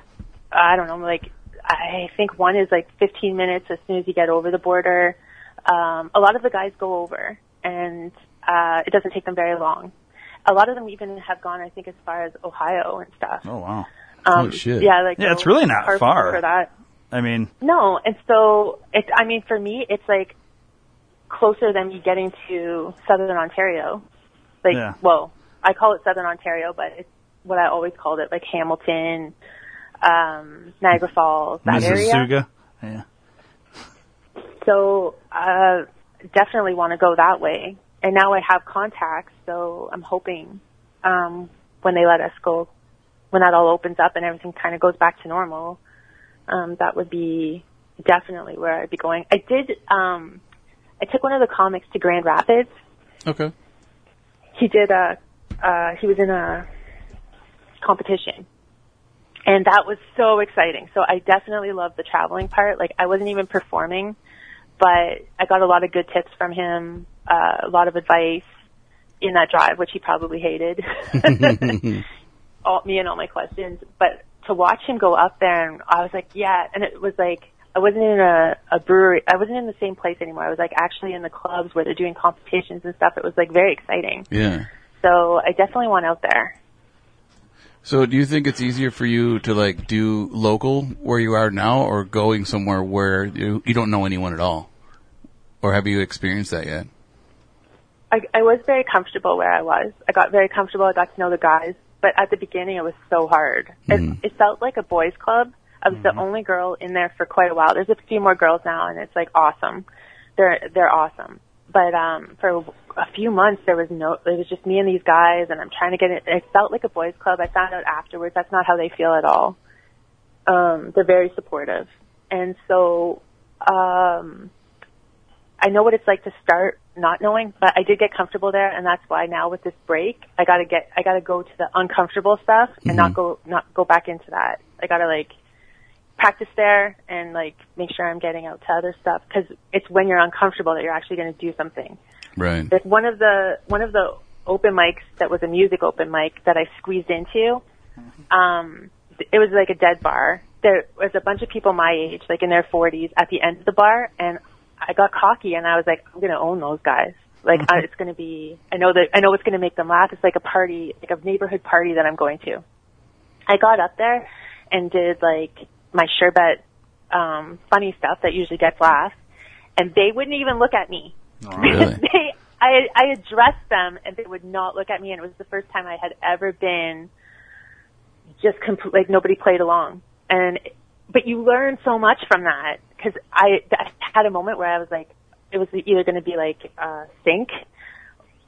I don't know, like I think one is like 15 minutes as soon as you get over the border. Um, a lot of the guys go over, and uh, it doesn't take them very long. A lot of them even have gone, I think, as far as Ohio and stuff. Oh wow. Um, Oh, shit. Yeah, like Yeah, it's really not far. for that. I mean, No, and so it's. I mean, for me, it's like closer than me getting to Southern Ontario. Like, Yeah. well, I call it Southern Ontario, but it's what I always called it, like Hamilton, um, Niagara Falls, that area. Yeah. So, uh, definitely want to go that way. And now I have contacts, so I'm hoping, um, when they let us go, when that all opens up and everything kind of goes back to normal, um, that would be definitely where I'd be going. I did, um, I took one of the comics to Grand Rapids. Okay. He did a, uh, he was in a competition. And that was so exciting. So I definitely love the traveling part. Like I wasn't even performing, but I got a lot of good tips from him, uh, a lot of advice in that drive, which he probably hated. [LAUGHS] [LAUGHS] all, me and all my questions. But to watch him go up there and I was like, yeah, and it was like, I wasn't in a, a brewery. I wasn't in the same place anymore. I was like actually in the clubs where they're doing competitions and stuff. It was like very exciting. Yeah. So I definitely want out there. So do you think it's easier for you to like do local where you are now or going somewhere where you, you don't know anyone at all? Or have you experienced that yet? I, I was very comfortable where I was. I got very comfortable. I got to know the guys. But at the beginning, it was so hard. Mhm. It, it felt like a boys' club. I was the only girl in there for quite a while. There's a few more girls now, and it's like awesome. They're they're awesome. But um, for a few months, there was no. It was just me and these guys, and I'm trying to get it. It felt like a boys' club. I found out afterwards that's not how they feel at all. Um, they're very supportive, and so um, I know what it's like to start not knowing, but I did get comfortable there, and that's why now with this break, I gotta get, I gotta go to the uncomfortable stuff and not go, not go back into that. I gotta like practice there and like make sure I'm getting out to other stuff because it's when you're uncomfortable that you're actually going to do something. Right. Like one of the one of the open mics that was a music open mic that I squeezed into. Um, it was like a dead bar. There was a bunch of people my age, like in their 40s, at the end of the bar, and I got cocky and I was like, I'm gonna own those guys. Like I, it's gonna be. I know that I know what's gonna make them laugh. It's like a party, like a neighborhood party that I'm going to. I got up there and did like my sherbet um, funny stuff that usually gets laughs, and they wouldn't even look at me. [LAUGHS] Really? they, I, I addressed them, and they would not look at me, and it was the first time I had ever been just compl- like nobody played along, and but you learn so much from that. Because I, I had a moment where I was like, it was either going to be like uh, sync,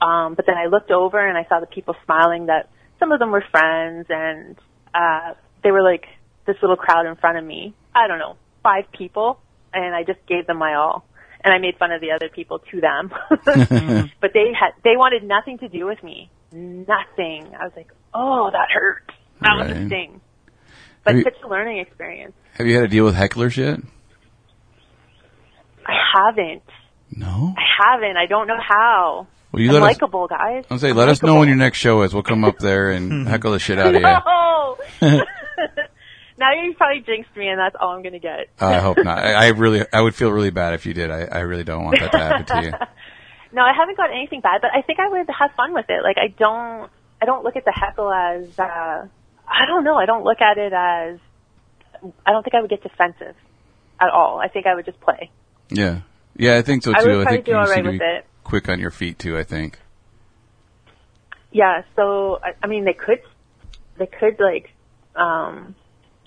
um, but then I looked over and I saw the people smiling that some of them were friends and uh, they were like this little crowd in front of me. I don't know, five people, and I just gave them my all. And I made fun of the other people to them, [LAUGHS] but they had they wanted nothing to do with me. Nothing. I was like, oh, that hurt. That was a sting. But Have you- such a learning experience. Have you had to deal with hecklers yet? I haven't. No. I haven't. I don't know how. Well, you I'm let us. likable, guys. I'll say, I'm let us know when your next show is. We'll come up there and hmm. heckle the shit out of you. No. now you probably jinxed me, and that's all I'm gonna get. I hope not. I, I really, I would feel really bad if you did. I, I really don't want that to happen to you. [LAUGHS] No, I haven't got anything bad, but I think I would have fun with it. Like I don't, I don't look at the heckle as, uh, I don't know, I don't look at it as, I don't think I would get defensive at all. I think I would just play. Yeah, yeah, I think so too. I would I probably think do you all right to with it. quick on your feet too. I think. Yeah, so I, I mean, they could, they could like, um,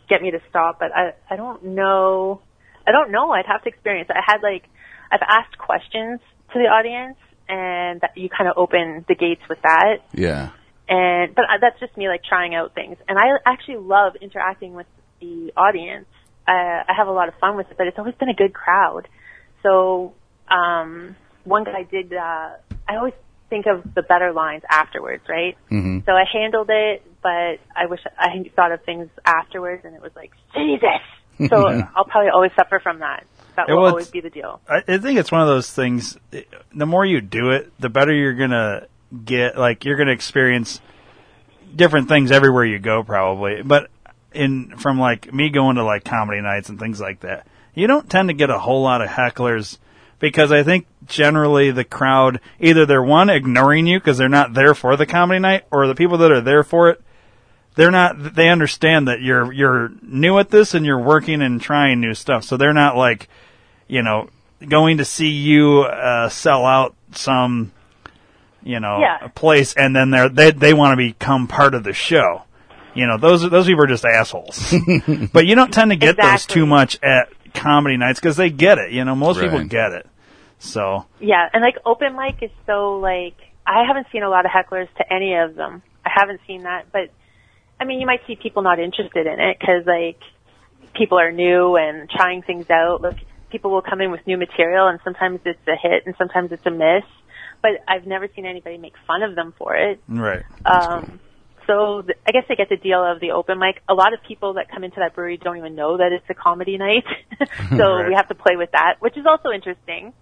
get me to stop, but I, I don't know. I don't know. I'd have to experience. I had like, I've asked questions to the audience, and that you kind of open the gates with that. Yeah. and but that's just me like trying out things and i actually love interacting with the audience uh, i have a lot of fun with it but it's always been a good crowd so um one guy did uh i always think of the better lines afterwards right hmm so i handled it but i wish i had thought of things afterwards and it was like jesus [LAUGHS] so i'll probably always suffer from that that will well, always be the deal I, I think it's one of those things. The more you do it, the better you're gonna get. Like you're gonna experience different things everywhere you go, probably. But in from like me going to like comedy nights and things like that, you don't tend to get a whole lot of hecklers because I think generally the crowd either they're one ignoring you because they're not there for the comedy night, or the people that are there for it they're not they understand that you're you're new at this and you're working and trying new stuff. So they're not like you know going to see you uh sell out some you know Yeah. place and then they're they they want to become part of the show. You know those those people are just assholes. [LAUGHS] But you don't tend to get those too much at comedy nights because they get it you know most people get it so Yeah, and like open mic is so like I haven't seen a lot of hecklers to any of them. I haven't seen that, but I mean, you might see people not interested in it because like people are new and trying things out. Like people will come in with new material, and sometimes it's a hit and sometimes it's a miss. But I've never seen anybody make fun of them for it. right Um, so th- I guess they get the deal of the open mic. A lot of people that come into that brewery don't even know that it's a comedy night, [LAUGHS] [LAUGHS] so Right. we have to play with that, which is also interesting.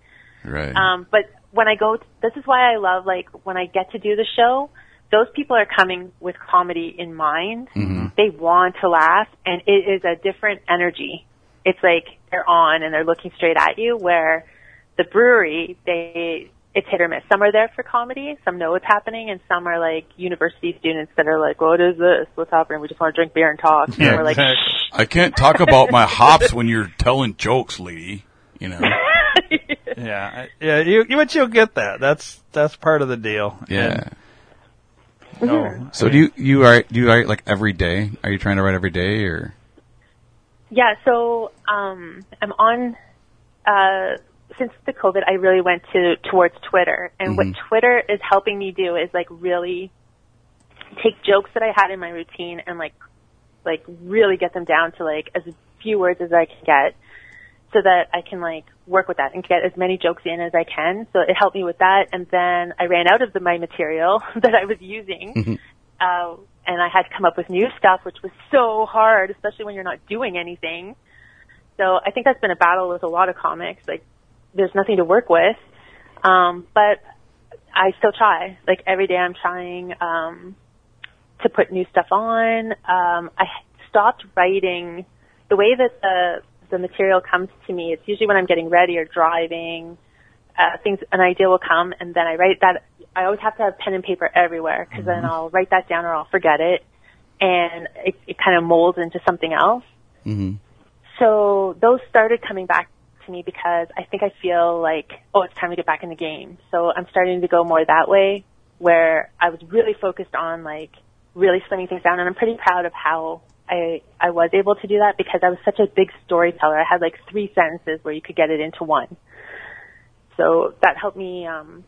Right. Um, but when I go, this is why I love like when I get to do the show. Those people are coming with comedy in mind. They want to laugh, and it is a different energy. It's like they're on and they're looking straight at you. Where the brewery, they it's hit or miss. Some are there for comedy, some know what's happening, and some are like university students that are like, "What is this? What's happening? We just want to drink beer and talk." And Yeah, we're like, exactly. [LAUGHS] I can't talk about my hops when you're telling jokes, lady. You know. [LAUGHS] yeah yeah you you- but you'll get that that's that's part of the deal Yeah. And, no, So do you you write do you write like every day? Are you trying to write every day or? Yeah, so um, I'm on. Uh, since the COVID, I really went to towards Twitter, and what Twitter is helping me do is like really take jokes that I had in my routine and like like really get them down to like as few words as I can get. so that I can like work with that and get as many jokes in as I can. So it helped me with that. And then I ran out of the my material [LAUGHS] that I was using. uh, and I had to come up with new stuff, which was so hard, especially when you're not doing anything. So I think that's been a battle with a lot of comics. Like, there's nothing to work with. Um, but I still try. Like every day I'm trying, um, to put new stuff on. Um, I stopped writing the way that the, the material comes to me. It's usually when I'm getting ready or driving, uh, things, an idea will come and then I write that. I always have to have pen and paper everywhere because then I'll write that down or I'll forget it and it, it kind of molds into something else. hmm So those started coming back to me because I think I feel like, oh, it's time to get back in the game. So I'm starting to go more that way where I was really focused on like really slimming things down and I'm pretty proud of how I, I was able to do that because I was such a big storyteller. I had like three sentences where you could get it into one. So that helped me, um,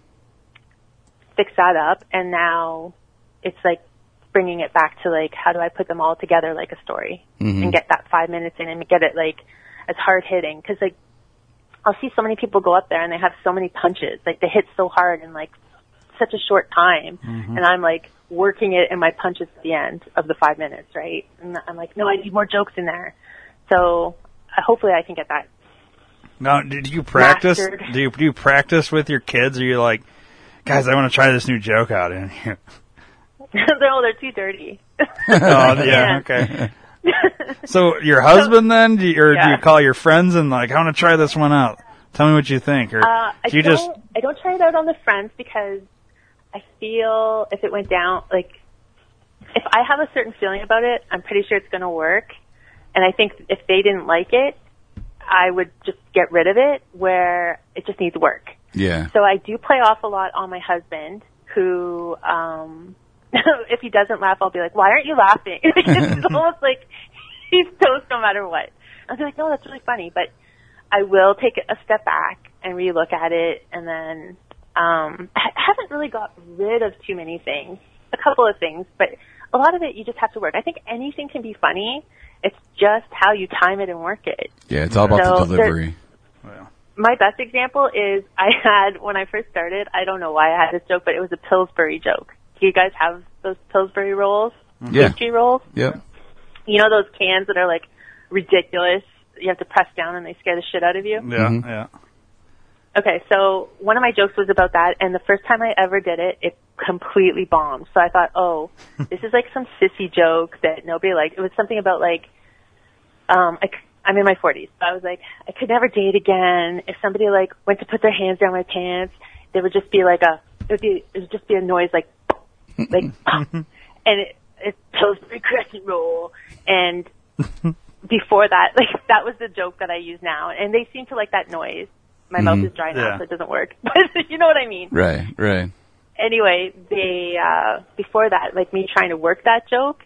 fix that up and now it's like bringing it back to like how do I put them all together like a story Mhm. and get that five minutes in and get it like as hard hitting because like I'll see so many people go up there and they have so many punches like they hit so hard in like such a short time and I'm like working it in my punches at the end of the five minutes right and I'm like no I need more jokes in there so uh, hopefully I can get that Now, did you practice? Mastered. Do you, do you practice with your kids? Or are you like, guys, I want to try this new joke out in here? [LAUGHS] they're all they're too dirty [LAUGHS] oh, Yeah. [LAUGHS] okay. [LAUGHS] So your husband then, do you, or do you call your friends and like, I want to try this one out? Tell me what you think, or Uh, do you don't. just I don't try it out on the friends because I feel if it went down, like if I have a certain feeling about it, I'm pretty sure it's going to work. And I think if they didn't like it, I would just get rid of it. Where it just needs work. Yeah. So I do play off a lot on my husband, who, um, [LAUGHS] if he doesn't laugh, I'll be like, "Why aren't you laughing?" [LAUGHS] it's [LAUGHS] almost like he's toast no matter what. I'll be like, "No, that's really funny," but I will take a step back and relook at it, and then um, I haven't really got rid of too many things. A couple of things, but a lot of it you just have to work. I think anything can be funny. It's just how you time it and work it Yeah, it's all about So the there- delivery. my best example is I had when I first started. I don't know why I had this joke, but it was a Pillsbury joke. Do you guys have those Pillsbury rolls? Yeah. Pastry rolls. Yeah. You know those cans that are like ridiculous. You have to press down and they scare the shit out of you. yeah, Mhm. yeah. Okay, so one of my jokes was about that, and the first time I ever did it, it completely bombed. So I thought, oh, [LAUGHS] this is like some sissy joke that nobody liked. It was something about like, um, I, I'm in my 40s. So I was like, I could never date again. If somebody like went to put their hands down my pants, there would just be like a, it would be, it would just be a noise like, like, [LAUGHS] and it, it's Pillsbury crescent roll, and [LAUGHS] before that, like that was the joke that I use now, and they seem to like that noise. My mouth is dry now, Yeah. so it doesn't work. [LAUGHS] But you know what I mean. Right. Right. Anyway, they uh before that, like me trying to work that joke,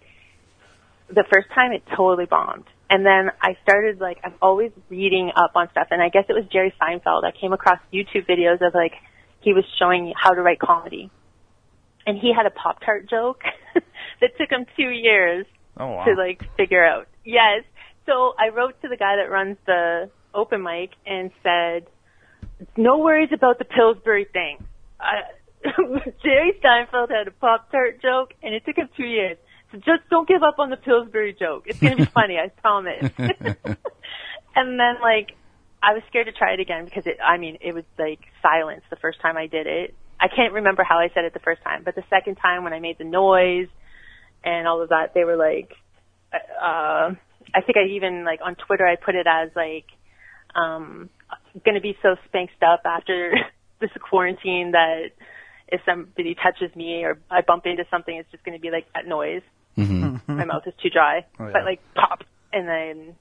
the first time it totally bombed. And then I started like I'm always reading up on stuff, and I guess it was Jerry Seinfeld. I came across YouTube videos of like he was showing how to write comedy, and he had a Pop Tart joke [LAUGHS] that took him two years Oh wow. to like figure out. Yes. So I wrote to the guy that runs the open mic and said, "No worries about the Pillsbury thing. I, [LAUGHS] Jerry Seinfeld had a Pop Tart joke, and it took him two years. So just don't give up on the Pillsbury joke. It's gonna be [LAUGHS] funny, I promise." and then like I was scared to try it again because it. I mean, it was like silence the first time I did it. I can't remember how I said it the first time, but the second time when I made the noise and all of that, they were like, uh, I think I even like on Twitter I put it as like, um, gonna be so spanked up after [LAUGHS] this quarantine that if somebody touches me or I bump into something, it's just gonna be like that noise. hmm My mouth is too dry, Oh, yeah. but like pop, and then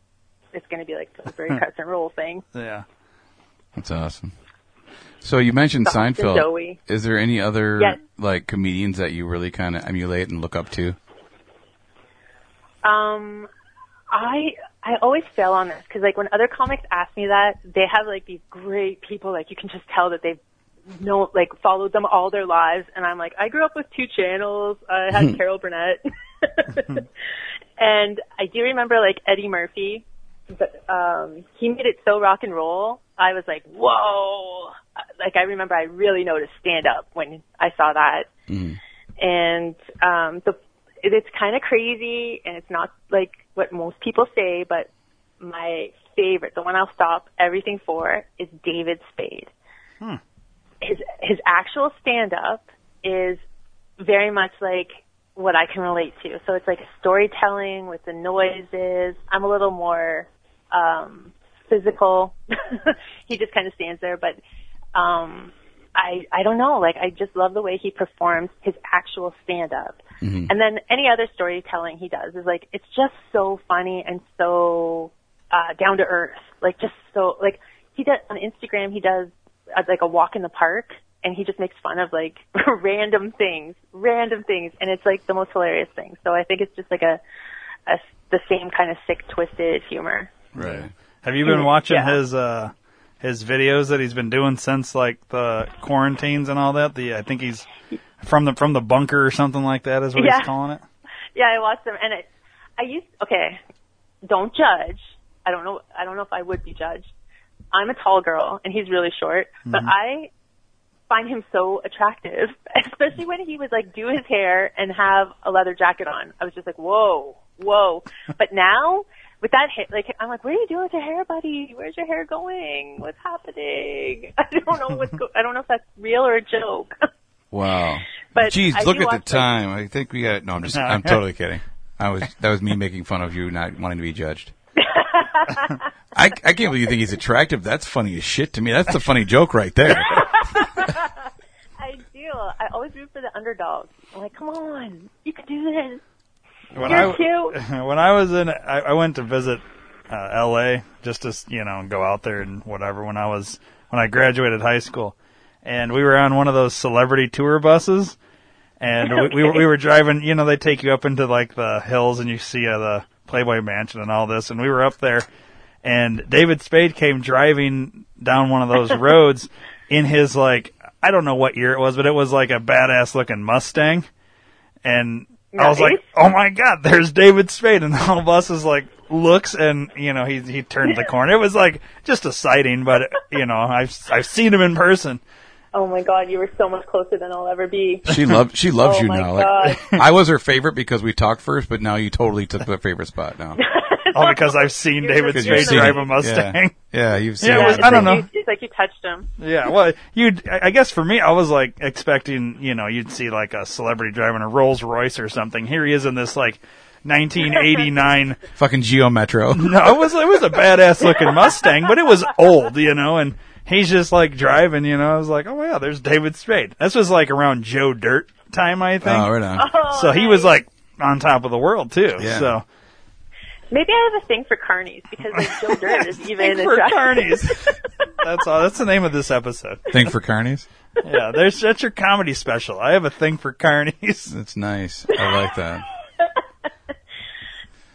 it's gonna be like the very [LAUGHS] crescent roll thing. yeah. That's awesome. So you mentioned and Seinfeld. doughy. Is there any other Yes. like comedians that you really kind of emulate and look up to? Um, I I always fail on this because like when other comics ask me that, they have like these great people like you can just tell that they've know like followed them all their lives, and I'm like I grew up with two channels. I had Carol Burnett, [LAUGHS] and I do remember like Eddie Murphy. but um, he made it so rock and roll. I was like, whoa! Like I remember, I really noticed stand up when I saw that, and um, the it, it's kind of crazy, and it's not like what most people say, but my favorite, the one I'll stop everything for, is David Spade. His his actual stand up is very much like what I can relate to. So it's like storytelling with the noises. I'm a little more um physical. [LAUGHS] he just kind of stands there, but um I I don't know, like I just love the way he performs his actual stand up. And then any other storytelling he does is like it's just so funny and so uh down to earth. Like just so like he does on Instagram he does uh, like a walk in the park and he just makes fun of like [LAUGHS] random things, random things, and it's like the most hilarious thing. So I think it's just like a, a the same kind of sick, twisted humor. Right. Have you been watching Yeah. his uh his videos that he's been doing since like the quarantines and all that? The I think he's from the from the bunker or something like that is what Yeah. he's calling it. Yeah, I watched them, and it, I used okay. Don't judge. I don't know. I don't know if I would be judged. I'm a tall girl, and he's really short, but mm-hmm. I find him so attractive, [LAUGHS] especially when he would like do his hair and have a leather jacket on. I was just like, whoa, whoa. [LAUGHS] but now with that hair, like I'm like, what are you doing with your hair, buddy? Where's your hair going? What's happening? [LAUGHS] I don't know what's. Go- I don't know if that's real or a joke. [LAUGHS] Wow. But Jeez, I look at the watch, like- time. I think we got. No, I'm just. I'm [LAUGHS] totally kidding. I was. That was me making fun of you not wanting to be judged. I, I can't believe you think he's attractive. That's funny as shit to me. That's the funny joke right there. I do. I always root for the underdog. I'm like, come on, you can do this. When You're I, cute. [LAUGHS] When I was in, I, I went to visit uh, L.A. just to you know go out there and whatever. When I was when I graduated high school, and we were on one of those celebrity tour buses, and we, we, were- we were driving. You know, they take you up into like the hills, and you see uh, the Playboy Mansion and all this. And we were up there, and David Spade came driving down one of those [LAUGHS] roads in his like I don't know what year it was, but it was like a badass looking Mustang, and I was like, "Oh my god, there's David Spade!" And the whole bus is like looks, and you know he he turned the corner. It was like just a sighting, but you know I've I've seen him in person. Oh my god, you were so much closer than I'll ever be. She loves. She loves [LAUGHS] Oh you my now. Like, I was her favorite because we talked first, but now you totally took the favorite spot now. [LAUGHS] Oh, because I've seen You're David Spade you're drive the- a Mustang. Yeah, yeah you've seen. Yeah, it it. was- I don't know. You, it's like you touched him. Yeah, well, you'd, I I guess for me, I was like expecting, you know, you'd see like a celebrity driving a Rolls Royce or something. Here he is in this like 1989. [LAUGHS] Fucking Geo Metro. [LAUGHS] no, it was, it was a badass looking Mustang, but it was old, you know, and he's just like driving, you know, I was like, oh yeah, there's David Spade. This was like around Joe Dirt time, I think. Oh, right on. Oh, so he was like on top of the world too. Yeah. So Maybe I have a thing for carnies because like Joe Dirt is even for attractive. carnies. [LAUGHS] that's all. That's the name of this episode. Thing for carnies. Yeah, there's that's your comedy special. I have a thing for carnies. [LAUGHS] That's nice. I like that.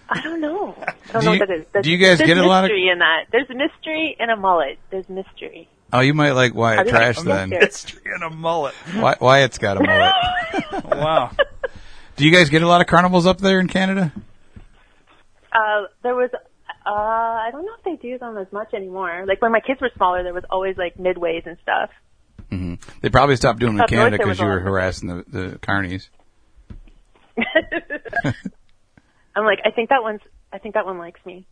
I don't know. I don't Do know you- what that is. That's- do you guys get a lot of- mystery in that? There's mystery in a mullet. There's mystery. Oh, you might like Wyatt I think Trash I'm then. Mystery in a mullet. Wy- Wyatt's got a mullet. [LAUGHS] Wow. Do you guys get a lot of carnivals up there in Canada? Uh, there was, uh, I don't know if they do them as much anymore. Like when my kids were smaller, there was always like midways and stuff. hmm They probably stopped doing them in Canada because you were harassing the, the carnies. [LAUGHS] I'm like, I think that one's, I think that one likes me.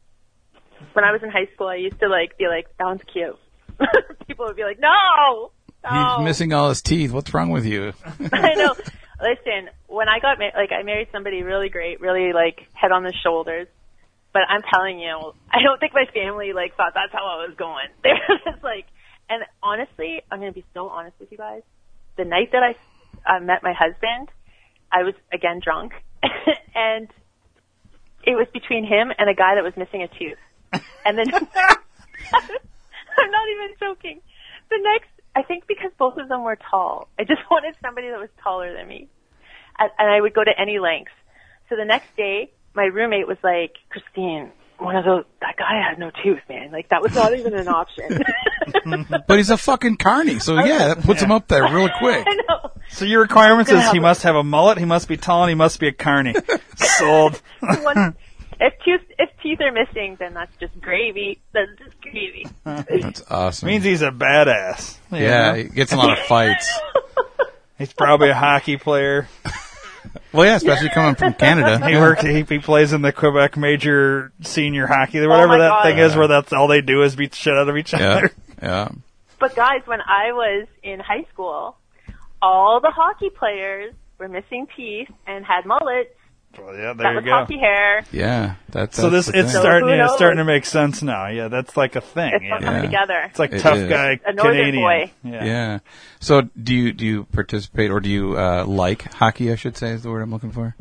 When I was in high school, I used to like be like, that one's cute. [LAUGHS] People would be like, no, no. He's missing all his teeth. What's wrong with you? [LAUGHS] I know. Listen, when I got ma- like I married somebody really great, really like head on the shoulders. But I'm telling you, I don't think my family like thought that's how I was going. [LAUGHS] They were just like, and honestly, I'm gonna be so honest with you guys. The night that I uh, met my husband, I was again drunk, [LAUGHS] and it was between him and a guy that was missing a tooth. And then [LAUGHS] I'm not even joking. The next, I think because both of them were tall, I just wanted somebody that was taller than me. And, and I would go to any lengths. So the next day, my roommate was like, Christine, one of those, that guy had no tooth, man. Like that was not even an option. [LAUGHS] but he's a fucking carny, so yeah, that puts him up there real [LAUGHS] quick. I know. So your requirements is he have- must have a mullet, he must be tall, and he must be a carny. [LAUGHS] Sold. He If tooth if teeth are missing, then that's just gravy. That's just gravy. That's awesome. Means he's a badass. you yeah, know? he gets in a lot of fights. He's probably a hockey player. Well, yeah, especially coming from [LAUGHS] Canada. He works. He, he plays in the Quebec Major Senior Hockey, or whatever Oh that God. thing is, where that's all they do is beat the shit out of each Yeah, other. yeah. But guys, when I was in high school, all the hockey players were missing teeth and had mullets. Well, yeah, That there you was go. hockey hair. Yeah, that's So this the it's thing. starting who yeah, it's starting to make sense now. Yeah, that's like a thing. It's you all know? coming Yeah. together. It's like It tough is. guy A northern Canadian. boy. Yeah. Yeah. So do you do you participate or do you uh, like hockey? I should say is the word I'm looking for.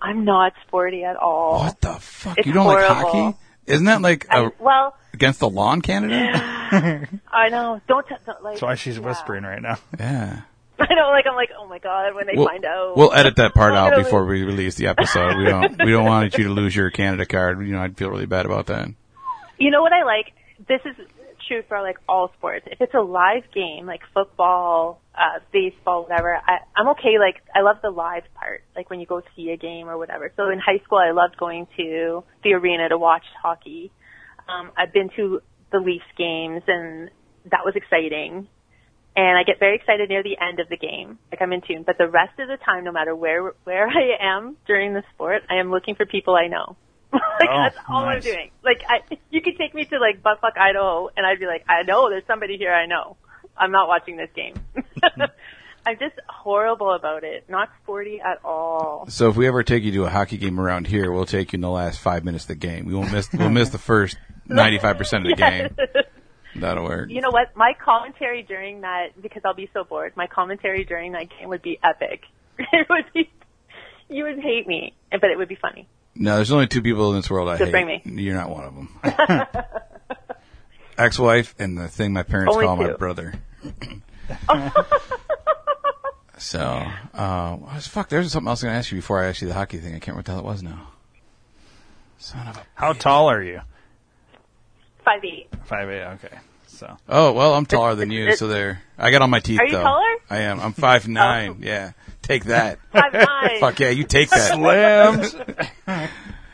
I'm not sporty at all. What the fuck? It's you don't like hockey? Isn't that like I, a, well, against the law in Canada? [LAUGHS] I know. Don't, t- don't like. That's why she's yeah. whispering right now. yeah. [LAUGHS] I know. Like I'm like, oh my god, when they We'll, find out. we'll edit that part out before lose. we release the episode. We don't we don't want you to lose your Canada card. You know, I'd feel really bad about that. You know what I like? This is true for like all sports. If it's a live game, like football, uh, baseball, whatever, I, I'm okay. Like, I love the live part, like when you go see a game or whatever. So in high school, I loved going to the arena to watch hockey. Um, I've been to the Leafs games and that was exciting. And I get very excited near the end of the game, like I'm in tune. But the rest of the time, no matter where where I am during the sport, I am looking for people I know. [LAUGHS] like Oh, that's all nice. I'm doing. Like I, you could take me to like Buttfuck, Idaho, and I'd be like, I know there's somebody here I know. I'm not watching this game. [LAUGHS] I'm just horrible about it. Not sporty at all. So if we ever take you to a hockey game around here, we'll take you in the last five minutes of the game. We won't miss we'll miss the first [LAUGHS] ninety five percent of the game. That'll work. You know what? My commentary during that, because I'll be so bored, my commentary during that game would be epic. [LAUGHS] It would be, you would hate me, but it would be funny. No, there's only two people in this world I So hate. bring me. You're not one of them. [LAUGHS] [LAUGHS] Ex-wife and the thing my parents Only call my two. brother. so, uh, was- fuck, there's something else I'm going to ask you before I ask you the hockey thing. I can't remember what the hell it was now. Son of a. How tall are you? Five eight. Five eight. Okay. So Oh, well, I'm taller than you, [LAUGHS] so there. I got all my teeth, Are you though. taller? I am. I'm five [LAUGHS] nine. Yeah. Take that. [LAUGHS] Five nine. Fuck yeah, you take that. slams.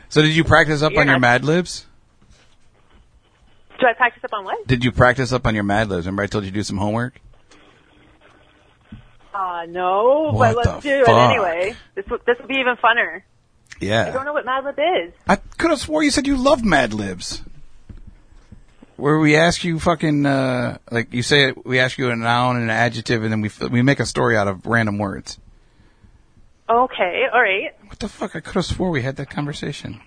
So did you practice up You're on your Mad Libs? Do I practice up on what? Did you practice up on your Mad Libs? Remember I told you to do some homework? Uh, no, What but let's do fuck? it anyway. This will, this will be even funner. Yeah. I don't know what Mad Lib is. I could have swore you said you loved Mad Libs. Where we ask you fucking, uh, like you say, it, we ask you a noun and an adjective and then we, we make a story out of random words. Okay, all right. What the fuck? I could have swore we had that conversation.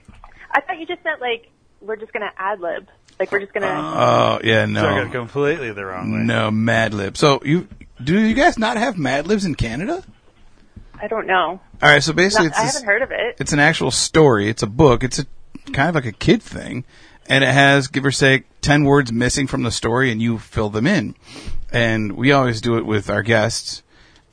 I thought you just meant like we're just gonna ad lib. Like we're just gonna. Oh, yeah, So I got completely the wrong way. No, Mad Lib. So you, do you guys not have Mad Libs in Canada? I don't know. All right, so basically, Not- it's I this- haven't heard of it. it's an actual story. It's a book. It's a kind of like a kid thing, and it has give or take ten words missing from the story, and you fill them in. And we always do it with our guests,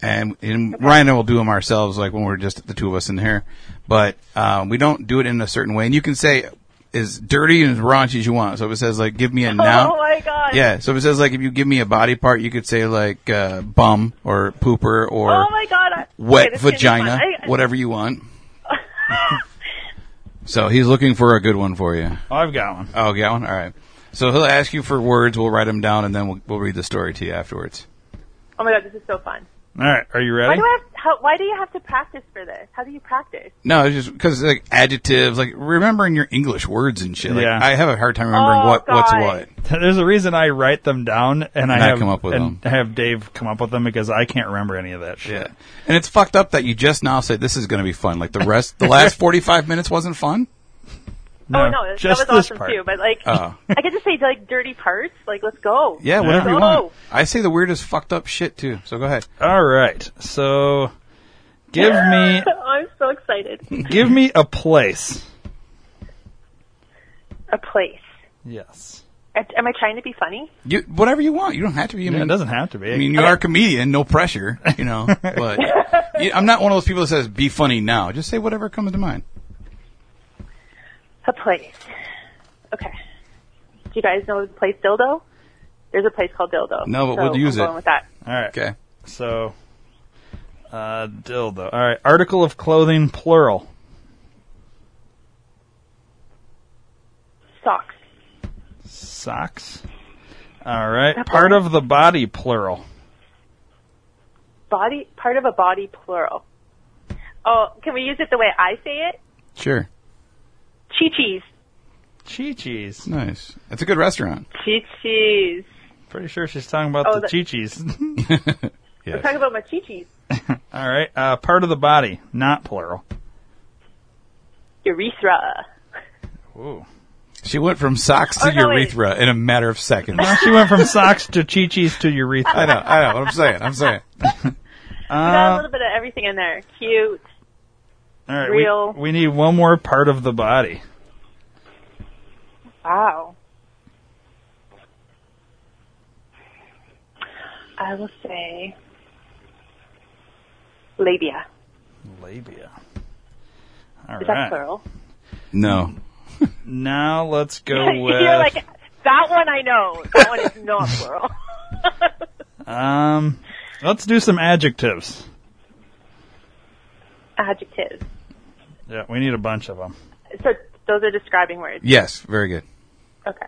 and, and Ryan and I will do them ourselves, like when we're just the two of us in here. But um, we don't do it in a certain way. And you can say as dirty and as raunchy as you want. So if it says like, give me a noun. [LAUGHS] Oh my god. Yeah, so if it says like if you give me a body part, you could say like uh, bum or pooper or Oh my god. I- wet okay, this is gonna be fun. vagina, I- whatever you want. [LAUGHS] so he's looking for a good one for you. I've got one. Oh, got one. All right. So he'll ask you for words. We'll write them down, and then we'll, we'll read the story to you afterwards. Oh my god, this is so fun. All right. Are you ready? Why ready? do I have? How, why do you have to practice for this? How do you practice? No, it's just because like adjectives, like remembering your English words and shit. Like, Yeah. I have a hard time remembering Oh, what what's God. what. [LAUGHS] There's a reason I write them down and I I have come up with and them. have Dave come up with them because I can't remember any of that shit. Yeah, and it's fucked up that you just now said this is going to be fun. Like the rest, the last [LAUGHS] forty five minutes wasn't fun. No, oh no, just that was awesome part. too. But like, Oh. [LAUGHS] I get to say like dirty parts. Like, let's go. Yeah, whatever you want. I say the weirdest fucked up shit too. So go ahead. All right. So give [LAUGHS] me I'm so excited. give me a place. A place. Yes. Am am I trying to be funny? You whatever you want. You don't have to be. I Yeah, mean, it doesn't have to be. I mean, you are a comedian, no pressure, you know. [LAUGHS] But you- I'm not one of those people that says "be funny now." Just say whatever comes to mind. A place. Okay. Do you guys know the place Dildo? There's a place called Dildo. No, but so we'll use I'm it. Going with that. All right. Okay. So uh dildo. All right. Article of clothing plural. Socks. Socks. All right. That Part part. of the body, plural. Body, part of a body, plural. Oh, can we use it the way I say it? Sure. Chi-chis. Chi-chis. Nice. It's a good restaurant. Chi-chis. Pretty sure she's talking about Oh, the that- chi-chis. [LAUGHS] We're Yeah. talking about my chi-chis. [LAUGHS] All right. Uh, part of the body, not plural. Urethra. Ooh. She went from socks to Oh, no, wait. urethra in a matter of seconds. Now she went from socks to chi-chis to urethra. I know, I know what I'm saying. I'm saying. [LAUGHS] We got a Uh, little bit of everything in there. Cute. all right. real- We, we need one more part of the body. Wow. I will say labia. Labia. All Is that plural? No. [LAUGHS] Now let's go [LAUGHS] with. You're like, that one I know. That one is not [LAUGHS] plural. um, let's do some adjectives. Adjectives. Yeah, we need a bunch of them. So those are describing words. Yes, very good. Okay.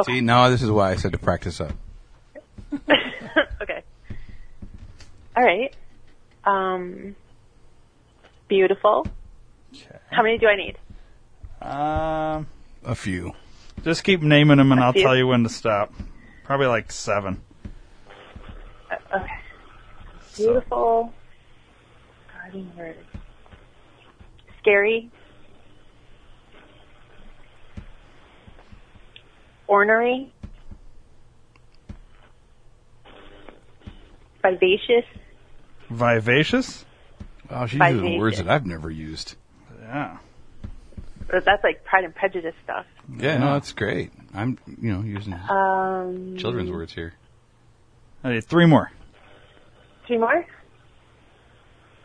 Okay. See, now this is why I said to practice up. [LAUGHS] okay. All right. Um, beautiful. Okay. How many do I need? Um, A few. just keep naming them, and I'll few. tell you when to stop. Probably like seven. Uh, okay. Beautiful. Guarding words. Scary. Ornery. Vivacious. Vivacious. Wow, she's By using words that I've never used. Yeah. But That's like Pride and Prejudice stuff. Yeah, no, that's great. I'm, you know, using Um, children's words here. I need three more. Three more?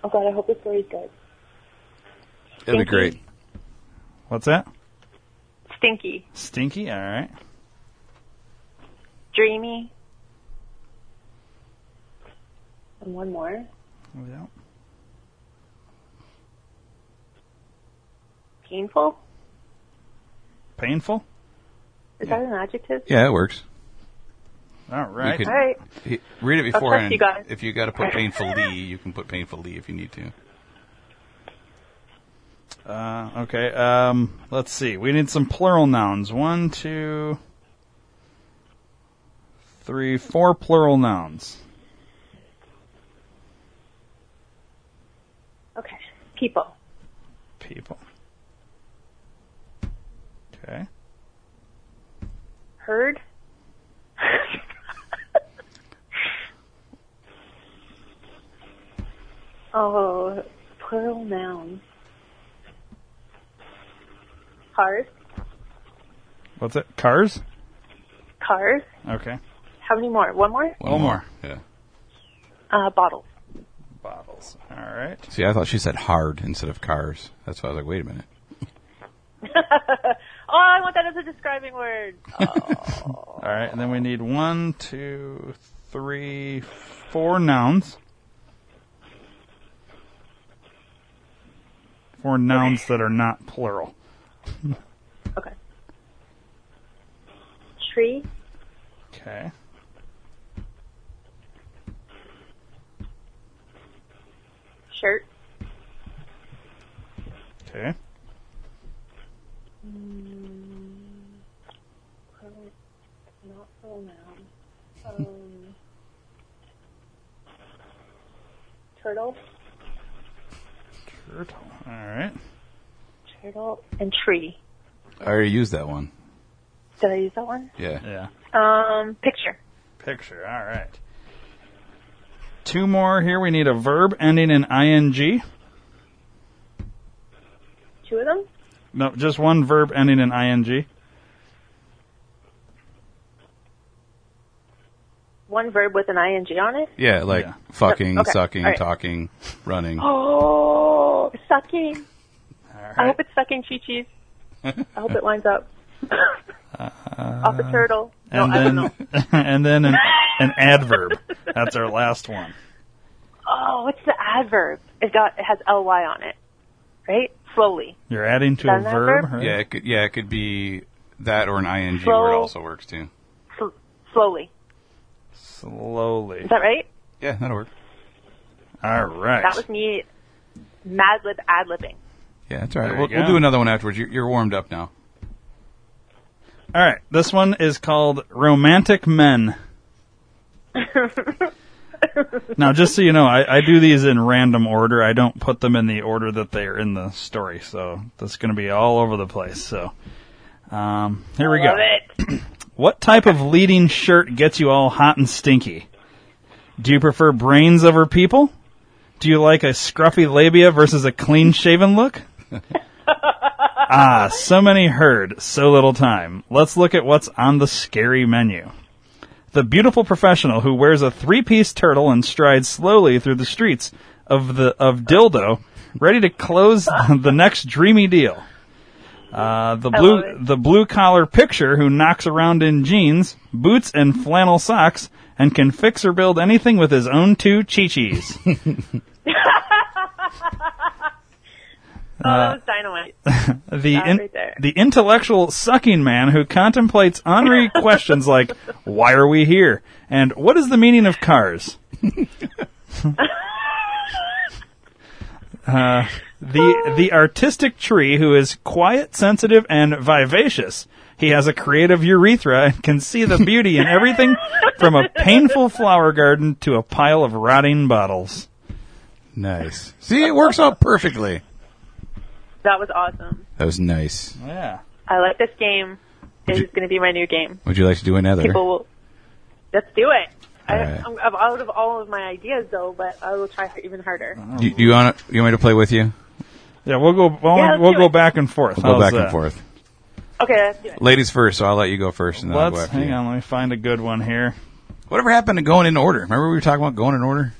Oh god, I hope this story's good. It'll be Stinky. great. What's that? Stinky. Stinky. All right. Dreamy. And one more. Yeah. Painful? Painful. Is that an adjective? Yeah, it works. All right. could- All right. He- Read it beforehand. you guys. If you got to put [LAUGHS] painfully, you can put painfully if you need to. Uh, okay. Um, let's see. We need some plural nouns. One, two, three, four plural nouns. Okay. People. People. Okay. Heard? [LAUGHS] oh, plural nouns. Cars? What's it? Cars. Cars? Okay. How many more? One more? One more. Yeah. Uh, bottles. Bottles. All right. See, I thought she said hard instead of cars. That's why I was like, wait a minute. [LAUGHS] Oh, I want that as a describing word. Oh. [LAUGHS] All right. And then we need one, two, three, four nouns. Four nouns that are not plural. [LAUGHS] okay. Tree? Okay. Shirt? Okay. Not plural noun. Um, turtle? Turtle. All right. Turtle and tree. I already used that one. Did I use that one? Yeah. Yeah. Um, picture. Picture. All right. Two more here. We need a verb ending in ing. Two of them? No, just one verb ending in ing. One verb with an ing on it? Yeah, like Yeah. fucking, Okay, sucking, all right. talking, running. Oh, sucking. All I right. hope it's sucking chi chis. I hope it lines up. [LAUGHS] Off a turtle. No, and I don't then know. [LAUGHS] and then an, an adverb. That's our last one. Oh, what's the adverb? It got it has ly on it, right? Slowly. You're adding to a an verb. right? Yeah, it could, yeah, it could be That or an ing Slow. word also works too. Sl- slowly. Slowly. Is that right? Yeah, that'll work. All right. That was me mad lib ad libbing. Yeah, that's all right. We'll, we'll do another one afterwards. You're, you're warmed up now. All right. This one is called Romantic Men. [LAUGHS] now, just so you know, I, I do these in random order. I don't put them in the order that they are in the story. So that's going to be all over the place. So um, here we go. [CLEARS THROAT] What type of leading shirt gets you all hot and stinky? Do you prefer brains over people? Do you like a scruffy labia versus a clean shaven look? [LAUGHS] [LAUGHS] ah, so many heard, so little time. Let's look at what's on the scary menu. The beautiful professional who wears a three-piece turtle and strides slowly through the streets of the of dildo, ready to close [LAUGHS] the next dreamy deal. Uh, the blue the blue collar picture who knocks around in jeans, boots, and flannel socks, and can fix or build anything with his own two [LAUGHS] chi-chis. Oh, that was dynamite. [LAUGHS] the in- right there. the intellectual sucking man who contemplates Henri [LAUGHS] questions like why are we here and what is the meaning of cars [LAUGHS] uh, the the artistic tree who is quiet sensitive and vivacious he has a creative urethra and can see the beauty in everything from a painful flower garden to a pile of rotting bottles Nice. See, it works out perfectly. That was awesome. That was nice. yeah I like this game. It you- is going to be my new game. Would you like to do another? People will. Let's do it. I, Alright. I'm, I'm out of all of my ideas though, but I will try even harder. Do, do you want you want me to play with you? yeah we'll go we'll, Yeah, we'll go it. back and forth We'll go How's back and forth. Okay, let's do it. Ladies first, so I'll let you go first, and then I'll go after hang you. on. Let me find a good one here. Whatever happened to going in order? Remember we were talking about going in order?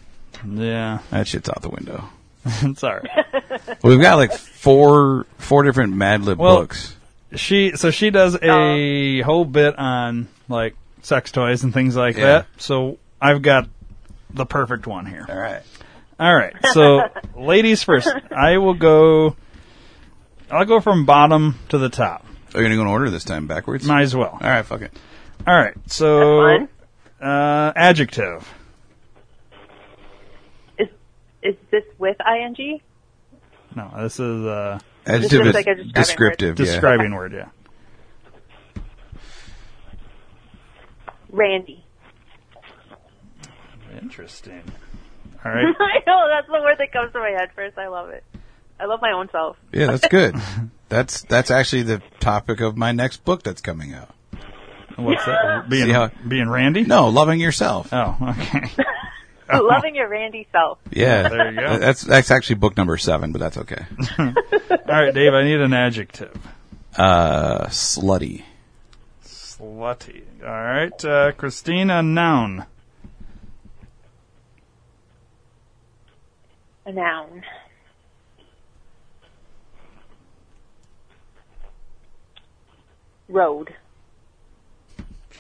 Yeah, That shit's out the window. [LAUGHS] it's all right. Well, [LAUGHS] we've got like four four different Mad Lib Well- books. She so she does a whole bit on like sex toys and things like Yeah. that. So I've got the perfect one here. All right. All right. So [LAUGHS] ladies first. I will go. I'll go from bottom to the top. Are you gonna go in order this time backwards? Might as well. All right, fuck it. All right. So Fun. uh, adjective. Is is this with ing? No, this is a Adjective just is like a describing descriptive. Yeah. describing word. Yeah. Randy. Interesting. [LAUGHS] All right. I know that's the word that comes to my head first. I love it. I love my own self. Yeah, that's good. [LAUGHS] that's that's actually the topic of my next book that's coming out. What's that? [LAUGHS] Being how- being Randy? No, loving yourself. Oh, okay. Loving your Randy self. [LAUGHS] Yeah, There you go. That's that's actually book number seven, but that's okay. [LAUGHS] All right, Dave. I need an adjective. Uh, slutty. Slutty. All right, uh, Christina. Noun. A noun. Road.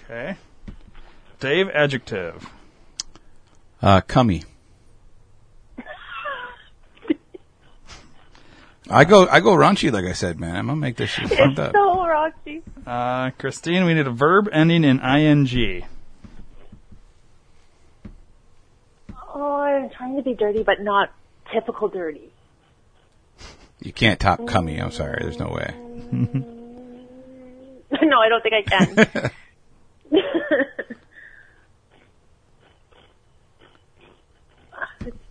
Okay. Dave. Adjective. Uh, cummy. I go I go raunchy like I said, man. I'm gonna make this shit fucked It's up. so raunchy. Uh, Christine. We need a verb ending in ing. Oh, I'm trying to be dirty, but not typical dirty. You can't top cummy. I'm sorry. There's no way. [LAUGHS] no, I don't think I can. [LAUGHS]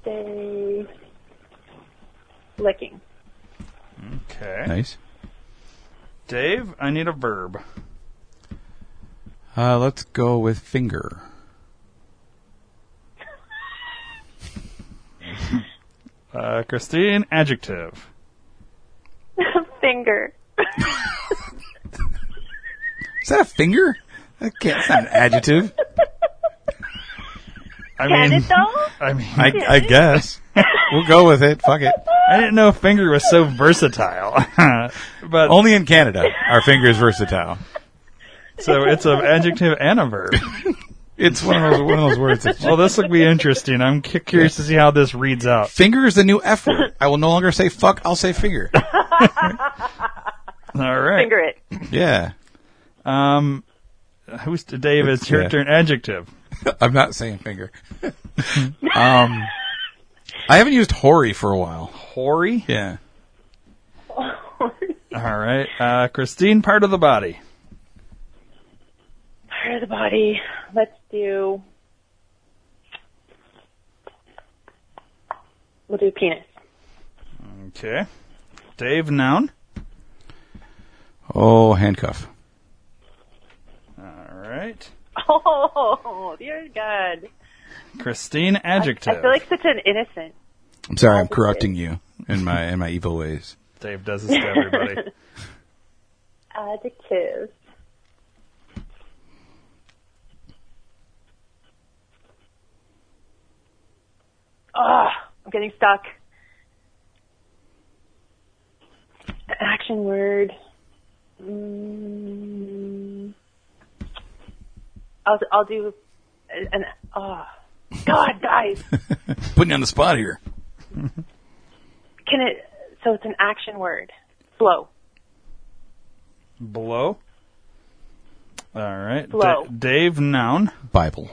Let's say licking. Okay. Nice. Dave. I need a verb. Uh, let's go with finger. [LAUGHS] Uh, Christine. Adjective. [LAUGHS] Finger. Is that a finger? That can't. It's not an adjective. [LAUGHS] I Can mean, it though? I mean, I, I guess. We'll go with it. Fuck it. I didn't know finger was so versatile. [LAUGHS] but Only in Canada are fingers versatile. so it's an adjective and a verb. [LAUGHS] It's one of those one of those words. That Well, this will be interesting. I'm cu- curious to see how this reads out. finger is the new F word. I will no longer say fuck. I'll say finger. [LAUGHS] All right. Finger it. Yeah. Um, who's Dave? It's your Yeah. turn. Adjective. [LAUGHS] I'm not saying finger. [LAUGHS] um, I haven't used hoary for a while. Hoary. Yeah. [LAUGHS] All right. Uh, Christine, part of the body. Part of the body. Let's do. We'll do penis. Okay. Dave, noun. Oh, handcuff. All right. [LAUGHS] Oh, you're good. Christine, adjective. I feel like such an innocent. I'm sorry, I'm corrupting you in my in my evil ways. Dave does this to everybody. [LAUGHS] Adjective. Ah, I'm getting stuck. Action word. Mm, I'll I'll do an. Oh, God, guys, [LAUGHS] Putting you on the spot here. can it? So it's an action word. Blow. Blow. All right. Blow. Da- Dave, noun. Bible.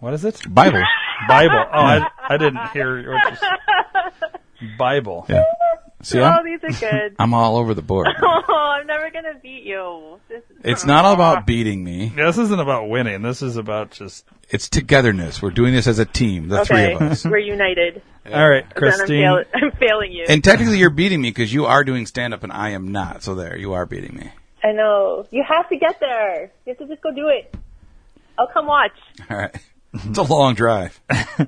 What is it? Bible. [LAUGHS] Bible. Oh, I, I didn't hear what you said. Bible. Yeah. See, Oh, I'm, these are good. I'm all over the board. [LAUGHS] oh, I'm never gonna beat you. This is It's not all about ah. beating me. This isn't about winning. This is about just. It's togetherness. We're doing this as a team, the three okay. of us. We're united. [LAUGHS] All right, Then I'm, Christine. fail- [LAUGHS] I'm failing you. And technically, you're beating me because you are doing stand up and I am not. So there, you are beating me. I know. You have to get there. You have to just go do it. I'll come watch. [LAUGHS] All right. It's a long drive. All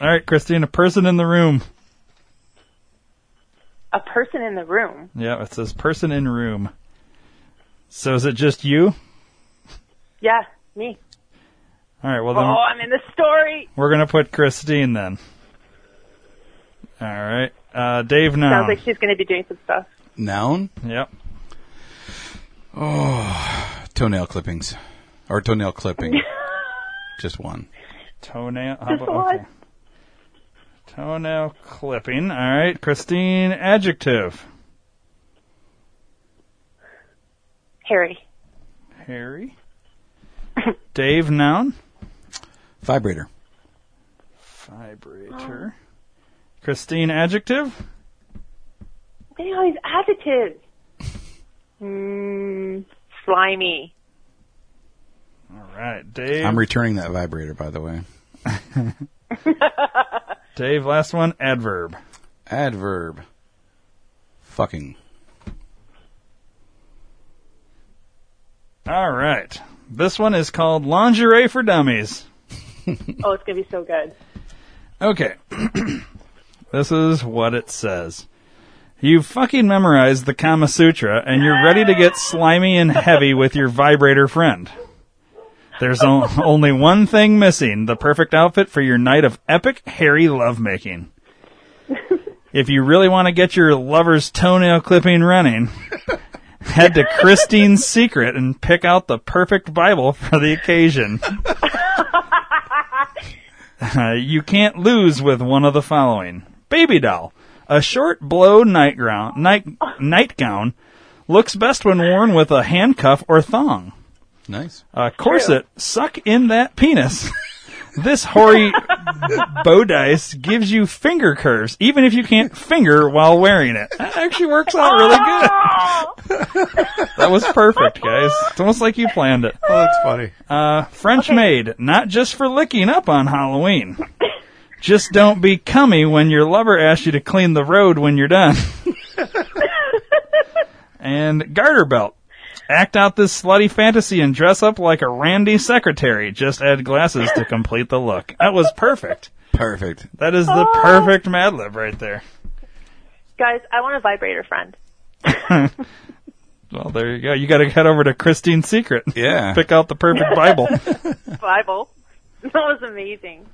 right, Christine. A person in the room. A person in the room. Yeah, it says person in room. So is it just you? Yeah, me. All right. Well then, Oh, I'm in the story. we're gonna put Christine then. All right. Uh, Dave, Sounds like she's going to be doing some stuff. Noun. Yep. Oh, toenail clippings. Or toenail clipping. [LAUGHS] Just one. Toenail. how Just about- what? okay. Toenail clipping. All right, Christine. Adjective. Harry. Harry. [LAUGHS] Dave. Noun. Vibrator. Vibrator. Christine. Adjective. They always all these adjectives. Mm, slimy. All right, Dave. I'm returning that vibrator, by the way. [LAUGHS] [LAUGHS] Dave. Last one. Adverb. Adverb. Fucking. All right. This one is called lingerie for dummies. [LAUGHS] Oh, it's going to be so good. Okay. [CLEARS THROAT] this is what it says. You've fucking memorized the Kama Sutra and you're ready to get slimy and heavy with your vibrator friend. There's o- [LAUGHS] only one thing missing, the perfect outfit for your night of epic hairy lovemaking. [LAUGHS] If you really want to get your lover's toenail clipping running, head to Christine's Secret and pick out the perfect Bible for the occasion. Uh, you can't lose with one of the following. Baby doll. A short blow nightgown, night, nightgown looks best when worn with a handcuff or thong. Nice. A corset, suck in that penis. This hoary bodice gives you finger curves, even if you can't finger while wearing it. That actually works out really good. [LAUGHS] That was perfect, guys. It's almost like you planned it. Oh, that's funny. Uh, French maid, not just for licking up on Halloween. Just don't be cummy when your lover asks you to clean the road when you're done. [LAUGHS] and garter belt. Act out this slutty fantasy and dress up like a randy secretary. Just add glasses to complete the look. That was perfect. Perfect. That is the perfect Mad Lib right there. Guys, I want a vibrator friend. [LAUGHS] Well, there you go. You got to head over to Christine's Secret. Yeah. Pick out the perfect Bible. [LAUGHS] Bible. That was amazing.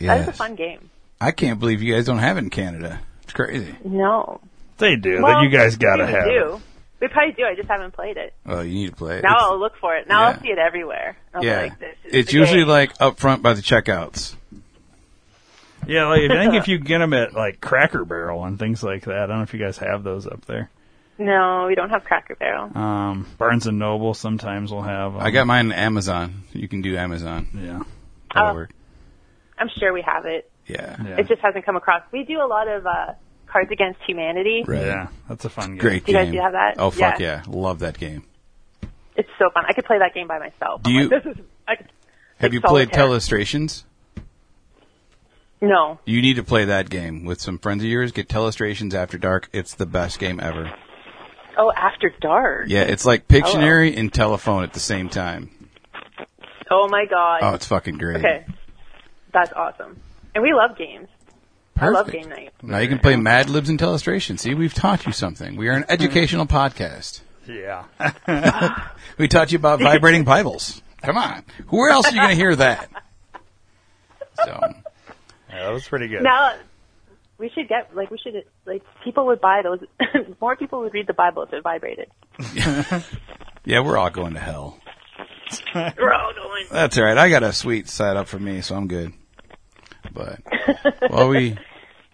That was a fun game. I can't believe you guys don't have it in Canada. It's crazy. No. they do. Well, that you guys got to have. it. do. We probably do. I just haven't played it. Oh, you need to play it. Now It's- I'll look for it. Now yeah. I'll see it everywhere. I'll yeah. like, It's usually game. like up front by the checkouts. Yeah, like I think if [LAUGHS] you get them at like Cracker Barrel and things like that, I don't know if you guys have those up there. No, we don't have Cracker Barrel. Um, Barnes and Noble sometimes will have. Um, I got mine on Amazon. You can do Amazon. Yeah. That'll Oh. work. I'm sure we have it. Yeah. Yeah. It just hasn't come across. We do a lot of uh, Cards Against Humanity. Right. Yeah, that's a fun game. Great Do you guys do have that? Oh fuck Yeah. yeah. Love that game. It's so fun. I could play that game by myself. Do I'm you- Like, this is, I could, Have like you played. Telestrations? No. You need to play that game with some friends of yours. Get Telestrations After Dark. It's the best game ever. Oh, After Dark. Yeah, it's like Pictionary oh. and telephone at the same time. Oh my god. Oh, it's fucking great. okay. That's awesome. And we love games. I love Perfect. game night. Now you can play Mad Libs and Telestration. See, we've taught you something. We are an educational podcast. Yeah. [LAUGHS] We taught you about vibrating Bibles. Come on. Where else are you going to hear that? So, yeah, that was pretty good. Now, we should get, like, we should, like, people would buy those. [LAUGHS] More people would read the Bible if it vibrated. [LAUGHS] yeah, we're all going to hell. We're all going. That's all right. I got a sweet side up for me, so I'm good. But well, we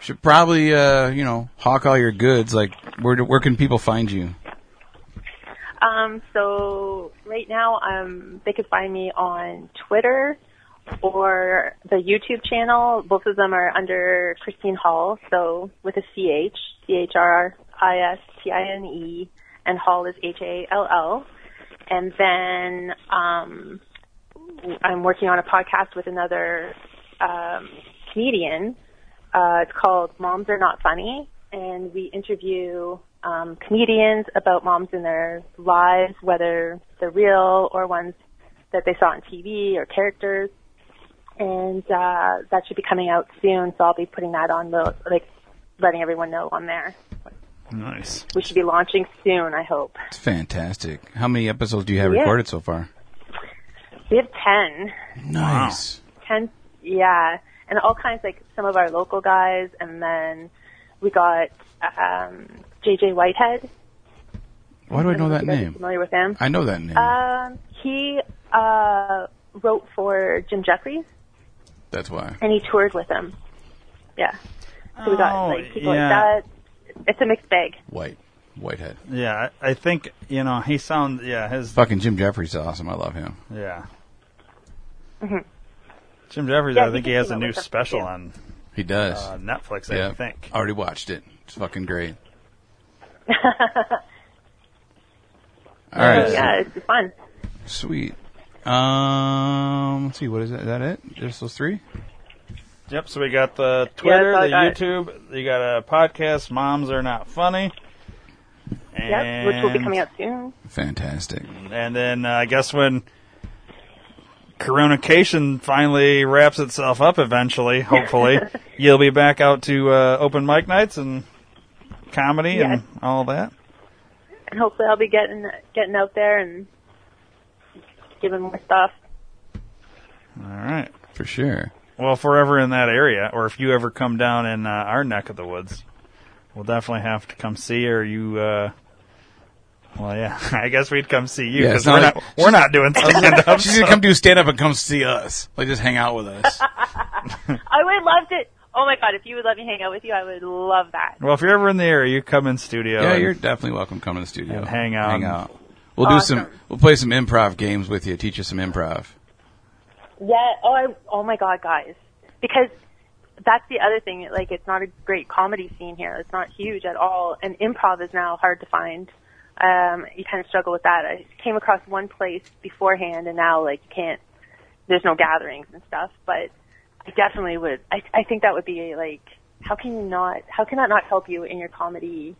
should probably, uh, you know, hawk all your goods. Like, where where can people find you? Um, so right now, um, they could find me on Twitter or the YouTube channel. Both of them are under Christine Hall, so with a C H, C H R I S T I N E, and Hall is H A L L. And then um, I'm working on a podcast with another um, comedian. Uh, it's called Moms Are Not Funny, and we interview um, comedians about moms in their lives, whether they're real or ones that they saw on TV or characters. And uh, that should be coming out soon, so I'll be putting that on the like, letting everyone know on there. Nice. We should be launching soon, I hope. It's fantastic. How many episodes do you have Yeah. recorded so far? We have ten. Nice. 10 yeah and all kinds like some of our local guys and then we got um jj whitehead Why do I know that if you guys are name? familiar with him I know that name. um he uh wrote for jim jeffries That's why. and he toured with him yeah so we got Oh, like people yeah. like that it's a mixed bag White. Whitehead. Yeah, I I think you know he sounds. Yeah, his. Fucking Jim Jeffries is awesome. I love him. Yeah. Mhm. Jim Jeffries, Yeah, I think he has a new special too. on He does. uh, Netflix. I yeah. think. Already watched it. It's fucking great. [LAUGHS] All right. yeah it's fun Sweet. Um, let's see. What is that? Is that it? Just those three? Yep. So we got the Twitter, that's all the I got. YouTube. You got a podcast. Moms are not funny. yep which will be coming out soon Fantastic. And then uh, I guess when Coronacation finally wraps itself up eventually, hopefully, [LAUGHS] you'll be back out to uh, open mic nights and comedy Yes. and all that. and hopefully i'll be getting getting out there and giving more stuff All right. For sure. Well, if we're ever in that area, or if you ever come down in uh, our neck of the woods, we'll definitely have to come see or you. Uh, well, yeah, [LAUGHS] I guess we'd come see you Yeah, because it's we're not not we're not doing stand up. She's gonna [LAUGHS] come do stand up and come see us. Like just hang out with us. [LAUGHS] I would love to. Oh my god, if you would let me hang out with you, I would love that. Well, if you're ever in the area, you come in studio. yeah, and- you're definitely welcome. to Come to the studio And hang out. Hang out. We'll do some. We'll play some improv games with you. Teach you some improv. Yeah. Oh, I, oh my god, guys. Because that's the other thing. Like, it's not a great comedy scene here. It's not huge at all, and improv is now hard to find. Um, you kind of struggle with that. I came across one place beforehand, and now like you can't. There's no gatherings and stuff, but I definitely would. I I think that would be like. How can you not? How can that not help you in your comedy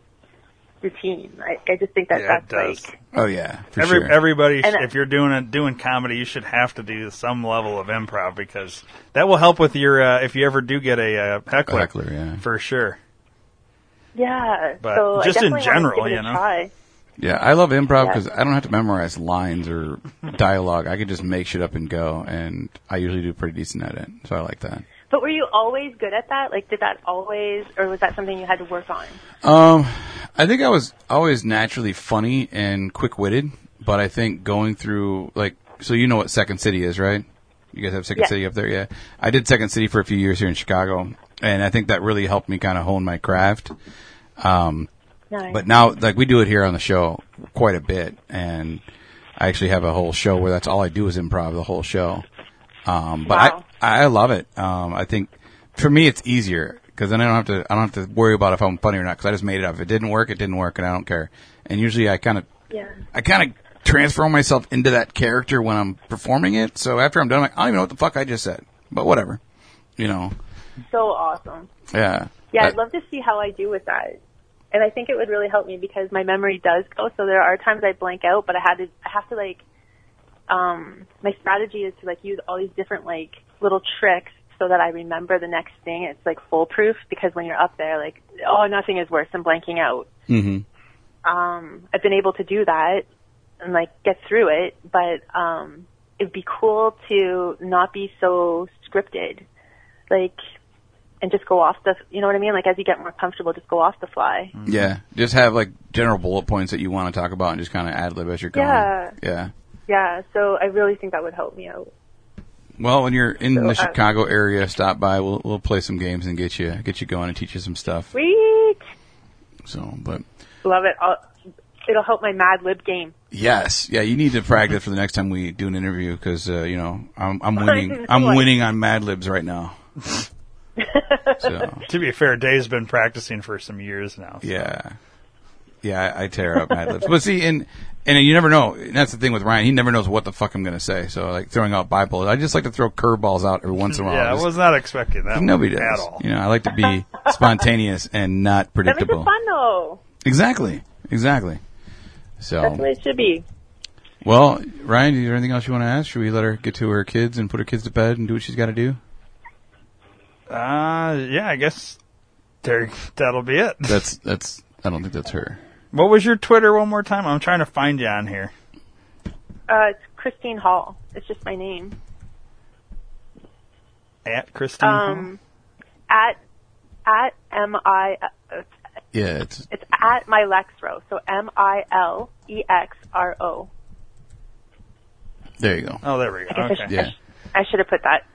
routine? I, I just think that Yeah, it that's does. like. Oh yeah, for Every, sure. Everybody, And, uh, if you're doing it, doing comedy, you should have to do some level of improv because that will help with your. Uh, if you ever do get a uh, heckler, Heckler, yeah. for sure. Yeah. But so just I in general, want to give it you a know? Yeah, I love improv because I don't have to memorize lines or [LAUGHS] dialogue. I can just make shit up and go, and I usually do pretty decent at it. So I like that. But were you always good at that? Like, did that always, or was that something you had to work on? Um, I think I was always naturally funny and quick witted, but I think going through like, so you know what Second City is, right? You guys have Second Yeah. City up there, yeah. I did Second City for a few years here in Chicago, and I think that really helped me kind of hone my craft. Um, Nice. But now, like we do it here on the show quite a bit, and I actually have a whole show where that's all I do is improv the whole show. Um, but Wow. I I love it. Um, I think for me it's easier because then I don't have to I don't have to worry about if I'm funny or not because I just made it up. If it didn't work, it didn't work, and I don't care. And usually I kind of yeah. I kind of transform myself into that character when I'm performing it. So after I'm done, I'm like I don't even know what the fuck I just said, but whatever, you know. So awesome. Yeah. Yeah, I'd love to see how I do with that. And I think it would really help me because my memory does go. So there are times I blank out, but I had to, I have to like, um, my strategy is to like use all these different like little tricks so that I remember the next thing. It's like foolproof because when you're up there, like, oh, nothing is worse than blanking out. mhm. Um, I've been able to do that and like get through it, but, um, it'd be cool to not be so scripted. Like, and just go off the, you know what I mean? Like as you get more comfortable, just go off the fly. Yeah, just have like general bullet points that you want to talk about and just kind of ad lib as you're going. Yeah. Yeah. Yeah, so I really think that would help me out. Well, when you're in So, the uh, Chicago area, stop by. We'll we'll play some games and get you get you going and teach you some stuff. Sweet! So, but Love it. I'll, it'll help my Mad Lib game. yes, yeah, you need to practice for the next time we do an interview because uh, you know I'm I'm [LAUGHS] winning. I'm winning on Mad Libs right now. [LAUGHS] so [LAUGHS] To be fair, Dave's been practicing for some years now. so- yeah, yeah, I, I tear up Mad Libs. But see, and and you never know. And that's the thing with Ryan. He never knows what the fuck I'm going to say. So like throwing out Bible, I just like to throw curveballs out every once in a while. Yeah, I was not expecting that. Nobody one does. at all. You know, I like to be [LAUGHS] spontaneous and not That makes it predictable. fun though. Exactly. Exactly. That's So, what it should be. well, Ryan, is there anything else you want to ask? Should we let her get to her kids and put her kids to bed and do what she's got to do? Uh, yeah, I guess there. That'll be it. [LAUGHS] That's that's. I don't think that's her. What was your Twitter one more time? I'm trying to find you on here. Uh, it's Christine Hall. It's just my name. At Christine. Hall? Um, at, at M-I, uh, Yeah, it's it's at my Lexro. So E M-I-L-E-X-R-O. there. You go. oh, there we go. I guess I, Okay. should, Yeah. I should have put that.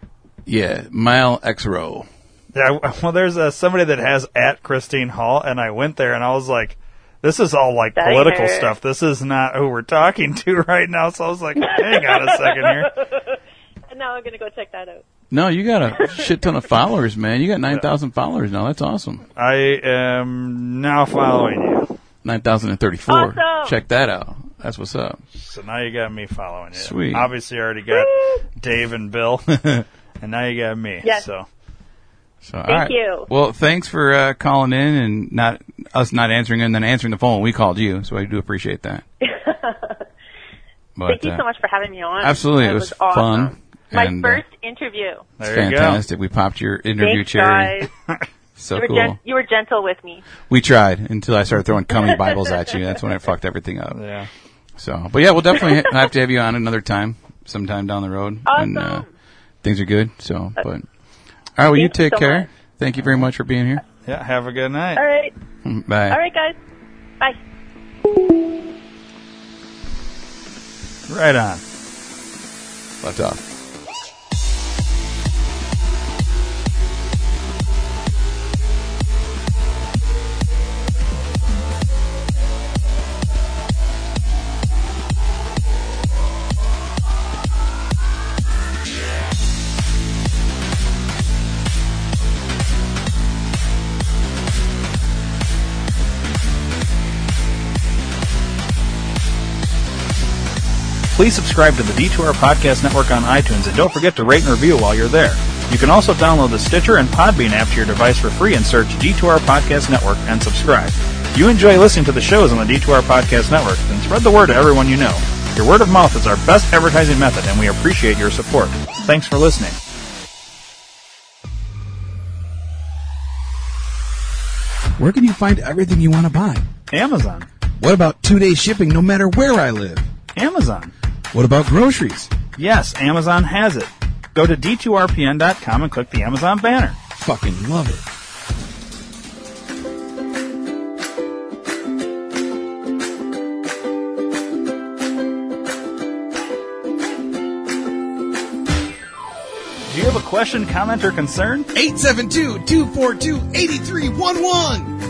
Yeah, Mile X row. Yeah, [LAUGHS] well, there's uh, somebody that has at Christine Hall, and I went there and I was like, this is all like That political stuff. This is not who we're talking [LAUGHS] to right now. So I was like, hang on a second here. [LAUGHS] And now I'm going to go check that out. No, you got a shit ton of followers, man. You got nine thousand followers now. That's awesome. I am now following you. Nine thousand and thirty-four. Awesome. Check that out. That's what's up. So now you got me following you. Sweet. Obviously, you already got Dave and Bill, and now you got me. Yes. So So, Thank right. you. Well, thanks for uh, calling in and not us not answering and then answering the phone we called you. So I do appreciate that. [LAUGHS] But, Thank you uh, so much for having me on. absolutely. That It was awesome. fun, My and, uh, first interview. It's there you fantastic. We popped your interview Thanks, cherry. guys. [LAUGHS] So You were, cool. gen- you were gentle with me. we tried until I started throwing [LAUGHS] cummy Bibles at you. That's when I fucked everything up. Yeah. So, but yeah, we'll definitely have to have you on another time, sometime down the road when uh, Awesome. Things are good. So, uh, but all right, well, you take so care. much. Thank you very much for being here. Yeah. Have a good night. All right. Mm, bye. All right, guys. Bye. Right on. Left off. Please subscribe to the D2R Podcast Network on iTunes and don't forget to rate and review while you're there. You can also download the Stitcher and Podbean app to your device for free and search D2R Podcast Network and subscribe. If you enjoy listening to the shows on the D2R Podcast Network, then spread the word to everyone you know. Your word of mouth is our best advertising method and we appreciate your support. Thanks for listening. Where can you find everything you want to buy? Amazon. What about two day shipping no matter where I live? Amazon. What about groceries? Yes, Amazon has it. Go to d2rpn.com and click the Amazon banner. Fucking love it. Do you have a question, comment, or concern? 872 242 8311.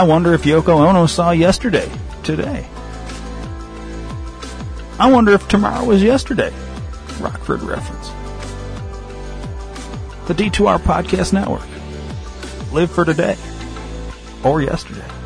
I wonder if Yoko Ono saw yesterday, today. I wonder if tomorrow was yesterday. Rockford reference. The D2R Podcast Network. Live for today or yesterday.